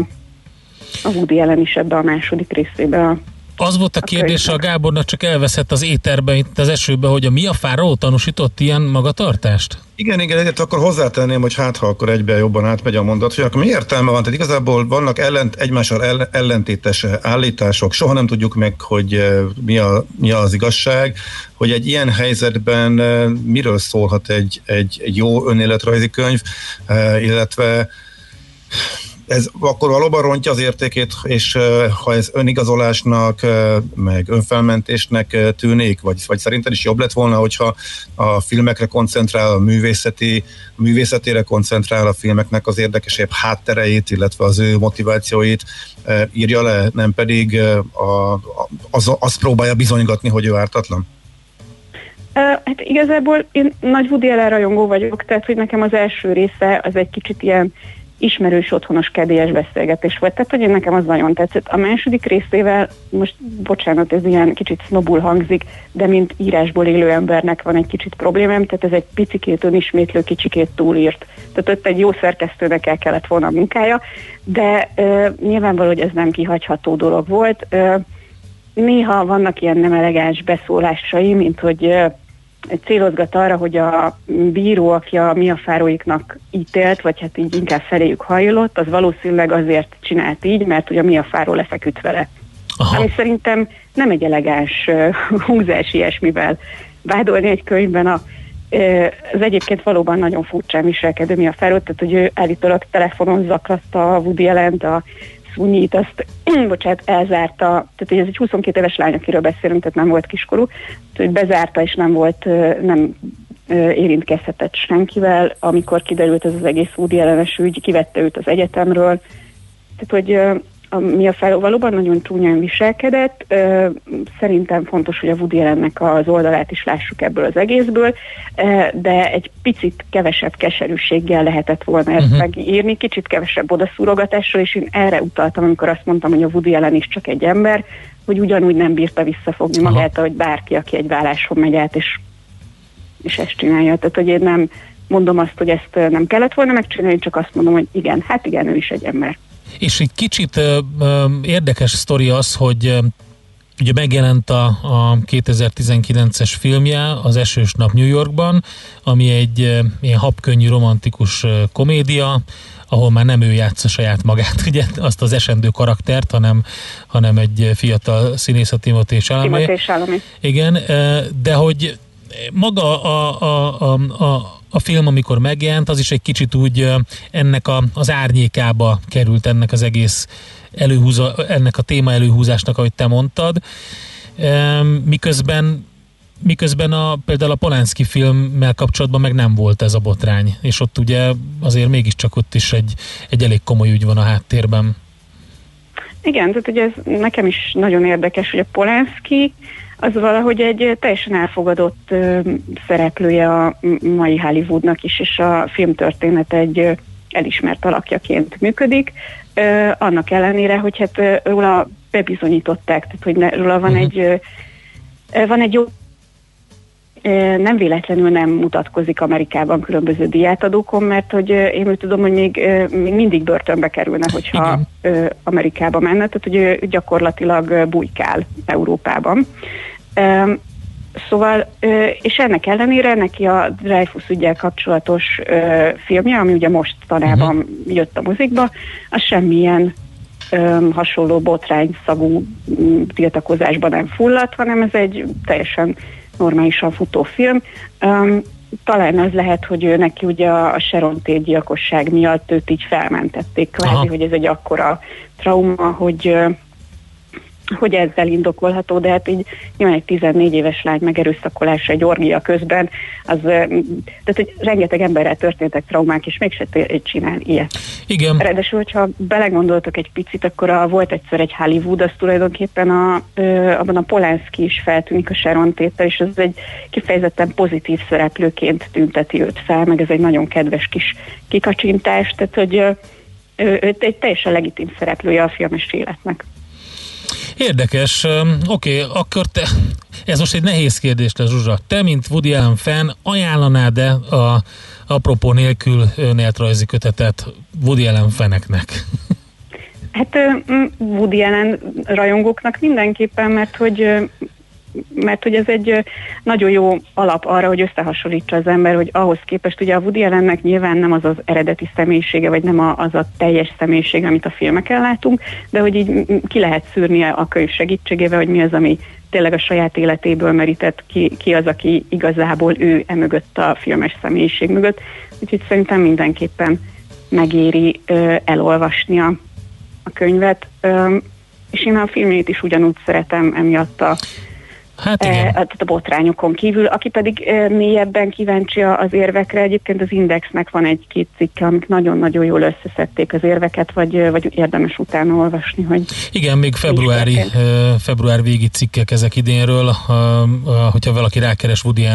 a Woody Allen is ebbe a második részébe a Az volt a kérdés a Gábornak, csak elveszett az éterbe, itt az esőbe, hogy a mi a fáraó tanúsított ilyen magatartást? Igen, igen, egyet akkor hozzátenném, hogy hát ha akkor egybe jobban átmegy a mondat, hogy akkor mi értelme van? Tehát igazából vannak ellent, egymással ellen, ellentétes állítások, soha nem tudjuk meg, hogy eh, mi, a, mi az igazság, hogy egy ilyen helyzetben eh, miről szólhat egy, egy, egy jó önéletrajzi könyv, eh, illetve ez akkor valóban rontja az értékét, és ha ez önigazolásnak, meg önfelmentésnek tűnik, vagy, vagy szerinted is jobb lett volna, hogyha a filmekre koncentrál, a művészeti, a művészetére koncentrál, a filmeknek az érdekesebb háttereit, illetve az ő motivációit írja le, nem pedig a, a, az, azt próbálja bizonygatni, hogy ő ártatlan? Hát igazából én nagy Woody Allen rajongó vagyok, tehát hogy nekem az első része az egy kicsit ilyen ismerős, otthonos, kedélyes beszélgetés volt. Tehát, hogy nekem az nagyon tetszett. A második részével, most bocsánat, ez ilyen kicsit sznobul hangzik, de mint írásból élő embernek van egy kicsit problémám, tehát ez egy picikét önismétlő, kicsikét túlírt. Tehát ott egy jó szerkesztőnek el kellett volna a munkája, de ö, nyilvánvaló, hogy ez nem kihagyható dolog volt. Ö, néha vannak ilyen nem elegáns beszólásai, mint hogy ö, célozgat arra, hogy a bíró, aki a mi a fáróiknak ítélt, vagy hát így inkább feléjük hajlott, az valószínűleg azért csinált így, mert a mi a fáró lefeküdt vele. Aha. Ami szerintem nem egy elegáns húzás ilyesmivel vádolni egy könyvben a az egyébként valóban nagyon furcsán viselkedő mi a fárót, tehát hogy ő állítólag telefonon zaklatta a Woody allen a Szúnyit, azt, bocsánat, elzárta, tehát hogy ez egy 22 éves lány, akiről beszélünk, tehát nem volt kiskorú, tehát, hogy bezárta és nem volt, nem érintkezhetett senkivel, amikor kiderült ez az egész Woody ellenes ügy, kivette őt az egyetemről, tehát hogy ö, a, fel, valóban nagyon csúnyán viselkedett. Szerintem fontos, hogy a Woody Allennek az oldalát is lássuk ebből az egészből, de egy picit kevesebb keserűséggel lehetett volna ezt uh-huh. megírni, kicsit kevesebb odaszúrogatással, és én erre utaltam, amikor azt mondtam, hogy a Woody Allen is csak egy ember, hogy ugyanúgy nem bírta visszafogni Aha. magát, ahogy bárki, aki egy válláson megy át, és, és ezt csinálja. Tehát, hogy én nem mondom azt, hogy ezt nem kellett volna megcsinálni, csak azt mondom, hogy igen, hát igen, ő is egy ember. És egy kicsit ö, ö, érdekes sztori az, hogy ö, ugye megjelent a, a 2019-es filmje, az Esős nap New Yorkban, ami egy ö, ilyen habkönnyű romantikus ö, komédia, ahol már nem ő játsza saját magát, ugye, azt az esendő karaktert, hanem, hanem egy fiatal színész a Timothée Chalamet. Igen, de hogy maga a, a, a, a, a film, amikor megjelent, az is egy kicsit úgy ennek a, az árnyékába került ennek az egész előhúza, ennek a téma előhúzásnak, ahogy te mondtad. Miközben miközben a, például a Polanski filmmel kapcsolatban meg nem volt ez a botrány, és ott ugye azért mégiscsak ott is egy, egy elég komoly ügy van a háttérben. Igen, tehát ugye ez nekem is nagyon érdekes, hogy a Polanski az valahogy egy teljesen elfogadott szereplője a mai Hollywoodnak is, és a filmtörténet egy elismert alakjaként működik. Annak ellenére, hogy hát róla bebizonyították, tehát hogy róla van egy ö, ö, van egy jó nem véletlenül nem mutatkozik Amerikában különböző diátadókon, mert hogy én úgy tudom, hogy még, még mindig börtönbe kerülne, hogyha ö, Amerikába menne, tehát hogy ő gyakorlatilag bujkál Európában. Szóval, és ennek ellenére neki a Dreyfus ügyel kapcsolatos filmje, ami ugye most tanában uh-huh. jött a mozikba, az semmilyen ö, hasonló botrány szagú m, tiltakozásban nem fulladt, hanem ez egy teljesen normálisan futó film. Talán az lehet, hogy ő neki ugye a Sharon Tate gyilkosság miatt őt így felmentették, kvázi, Aha. hogy ez egy akkora trauma, hogy hogy ezzel indokolható, de hát így nyilván egy 14 éves lány megerőszakolása egy orgia közben, az, tehát hogy rengeteg emberrel történtek traumák, és mégse csinál ilyet. Igen. Ráadásul, hogyha belegondoltok egy picit, akkor a, volt egyszer egy Hollywood, az tulajdonképpen a, ö, abban a Polanski is feltűnik a Sharon Tate-tel, és ez egy kifejezetten pozitív szereplőként tünteti őt fel, meg ez egy nagyon kedves kis kikacsintás, tehát hogy ö, ő, ő egy teljesen legitim szereplője a filmes életnek. Érdekes. Oké, okay, akkor te, ez most egy nehéz kérdés lesz, Zsuzsa. Te, mint Woody Allen fan, ajánlanád-e a apropó nélkül önéletrajzi kötetet Woody Allen feneknek? Hát Woody Allen rajongóknak mindenképpen, mert hogy mert hogy ez egy nagyon jó alap arra, hogy összehasonlítsa az ember, hogy ahhoz képest ugye a Woody Allennek nyilván nem az az eredeti személyisége, vagy nem a, az a teljes személyiség, amit a filmeken látunk, de hogy így ki lehet szűrni a könyv segítségével, hogy mi az, ami tényleg a saját életéből merített, ki, ki az, aki igazából ő emögött a filmes személyiség mögött. Úgyhogy szerintem mindenképpen megéri ö, elolvasni a, könyvet, ö, és én a filmét is ugyanúgy szeretem emiatt a, hát e, a, a botrányokon kívül. Aki pedig e, mélyebben kíváncsi az érvekre, egyébként az Indexnek van egy-két cikke, amik nagyon-nagyon jól összeszedték az érveket, vagy, ö, vagy érdemes utána olvasni, hogy Igen, még februári, február végi cikkek ezek idénről, hogyha valaki rákeres Woody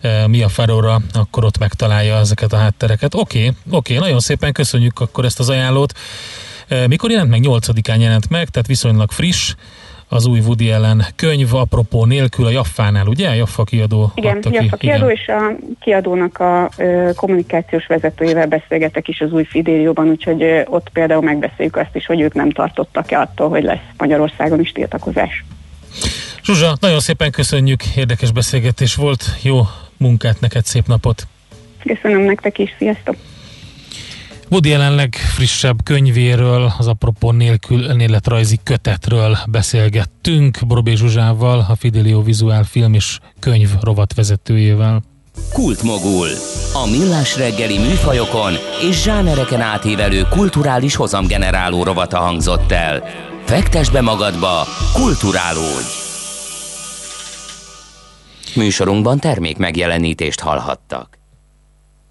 ö, mi a Farora, akkor ott megtalálja ezeket a háttereket. Oké, oké, nagyon szépen köszönjük akkor ezt az ajánlót. Mikor jelent meg? 8-án jelent meg, tehát viszonylag friss az új Woody Allen könyv, apropó nélkül a Jaffánál, ugye? Jaffa kiadó Igen, ki. Jaffa kiadó, Igen. és a kiadónak a ö, kommunikációs vezetőjével beszélgetek is az új Fidélióban, úgyhogy ö, ott például megbeszéljük azt is, hogy ők nem tartottak-e attól, hogy lesz Magyarországon is tiltakozás. Zsuzsa, nagyon szépen köszönjük, érdekes beszélgetés volt, jó munkát neked, szép napot! Köszönöm nektek is, sziasztok! Woody Allen legfrissebb könyvéről, az apropó nélkül önéletrajzi kötetről beszélgettünk Borobé Zsuzsával, a Fidelio Vizuál film és könyv rovatvezetőjével. Kultmogul. A millás reggeli műfajokon és zsánereken átívelő kulturális hozamgeneráló rovata hangzott el. Fektes be magadba, kulturálódj! Műsorunkban termék megjelenítést hallhattak.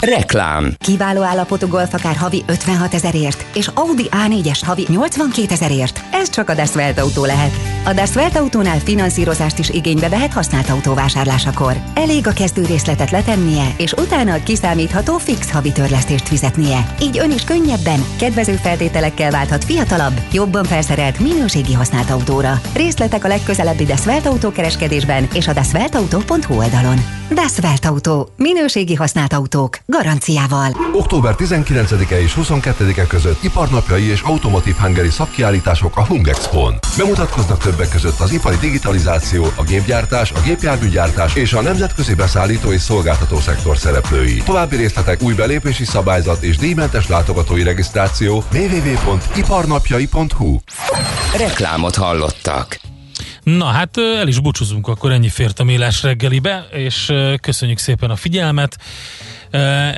Reklám. Kiváló állapotú golfakár havi 56 ezerért, és Audi A4-es havi 82 ezerért. Ez csak a Das Welt autó lehet. A Das Welt autónál finanszírozást is igénybe vehet használt autó vásárlásakor. Elég a kezdő részletet letennie, és utána a kiszámítható fix havi törlesztést fizetnie. Így ön is könnyebben, kedvező feltételekkel válthat fiatalabb, jobban felszerelt minőségi használt autóra. Részletek a legközelebbi Das Welt autó kereskedésben és a dasveltauto.hu oldalon. Das Welt autó. Minőségi használt autók. Garanciával. Október 19-e és 22-e között iparnapjai és Automotive Hungary szakkiállítások a Hungexpo-n. Bemutatkoznak többek között az ipari digitalizáció, a gépgyártás, a gépjárműgyártás és a nemzetközi beszállító és szolgáltató szektor szereplői. További részletek új belépési szabályzat és díjmentes látogatói regisztráció www.iparnapjai.hu Reklámot hallottak. Na hát el is búcsúzunk, akkor ennyi fért a Mélás reggelibe, és köszönjük szépen a figyelmet. Ö,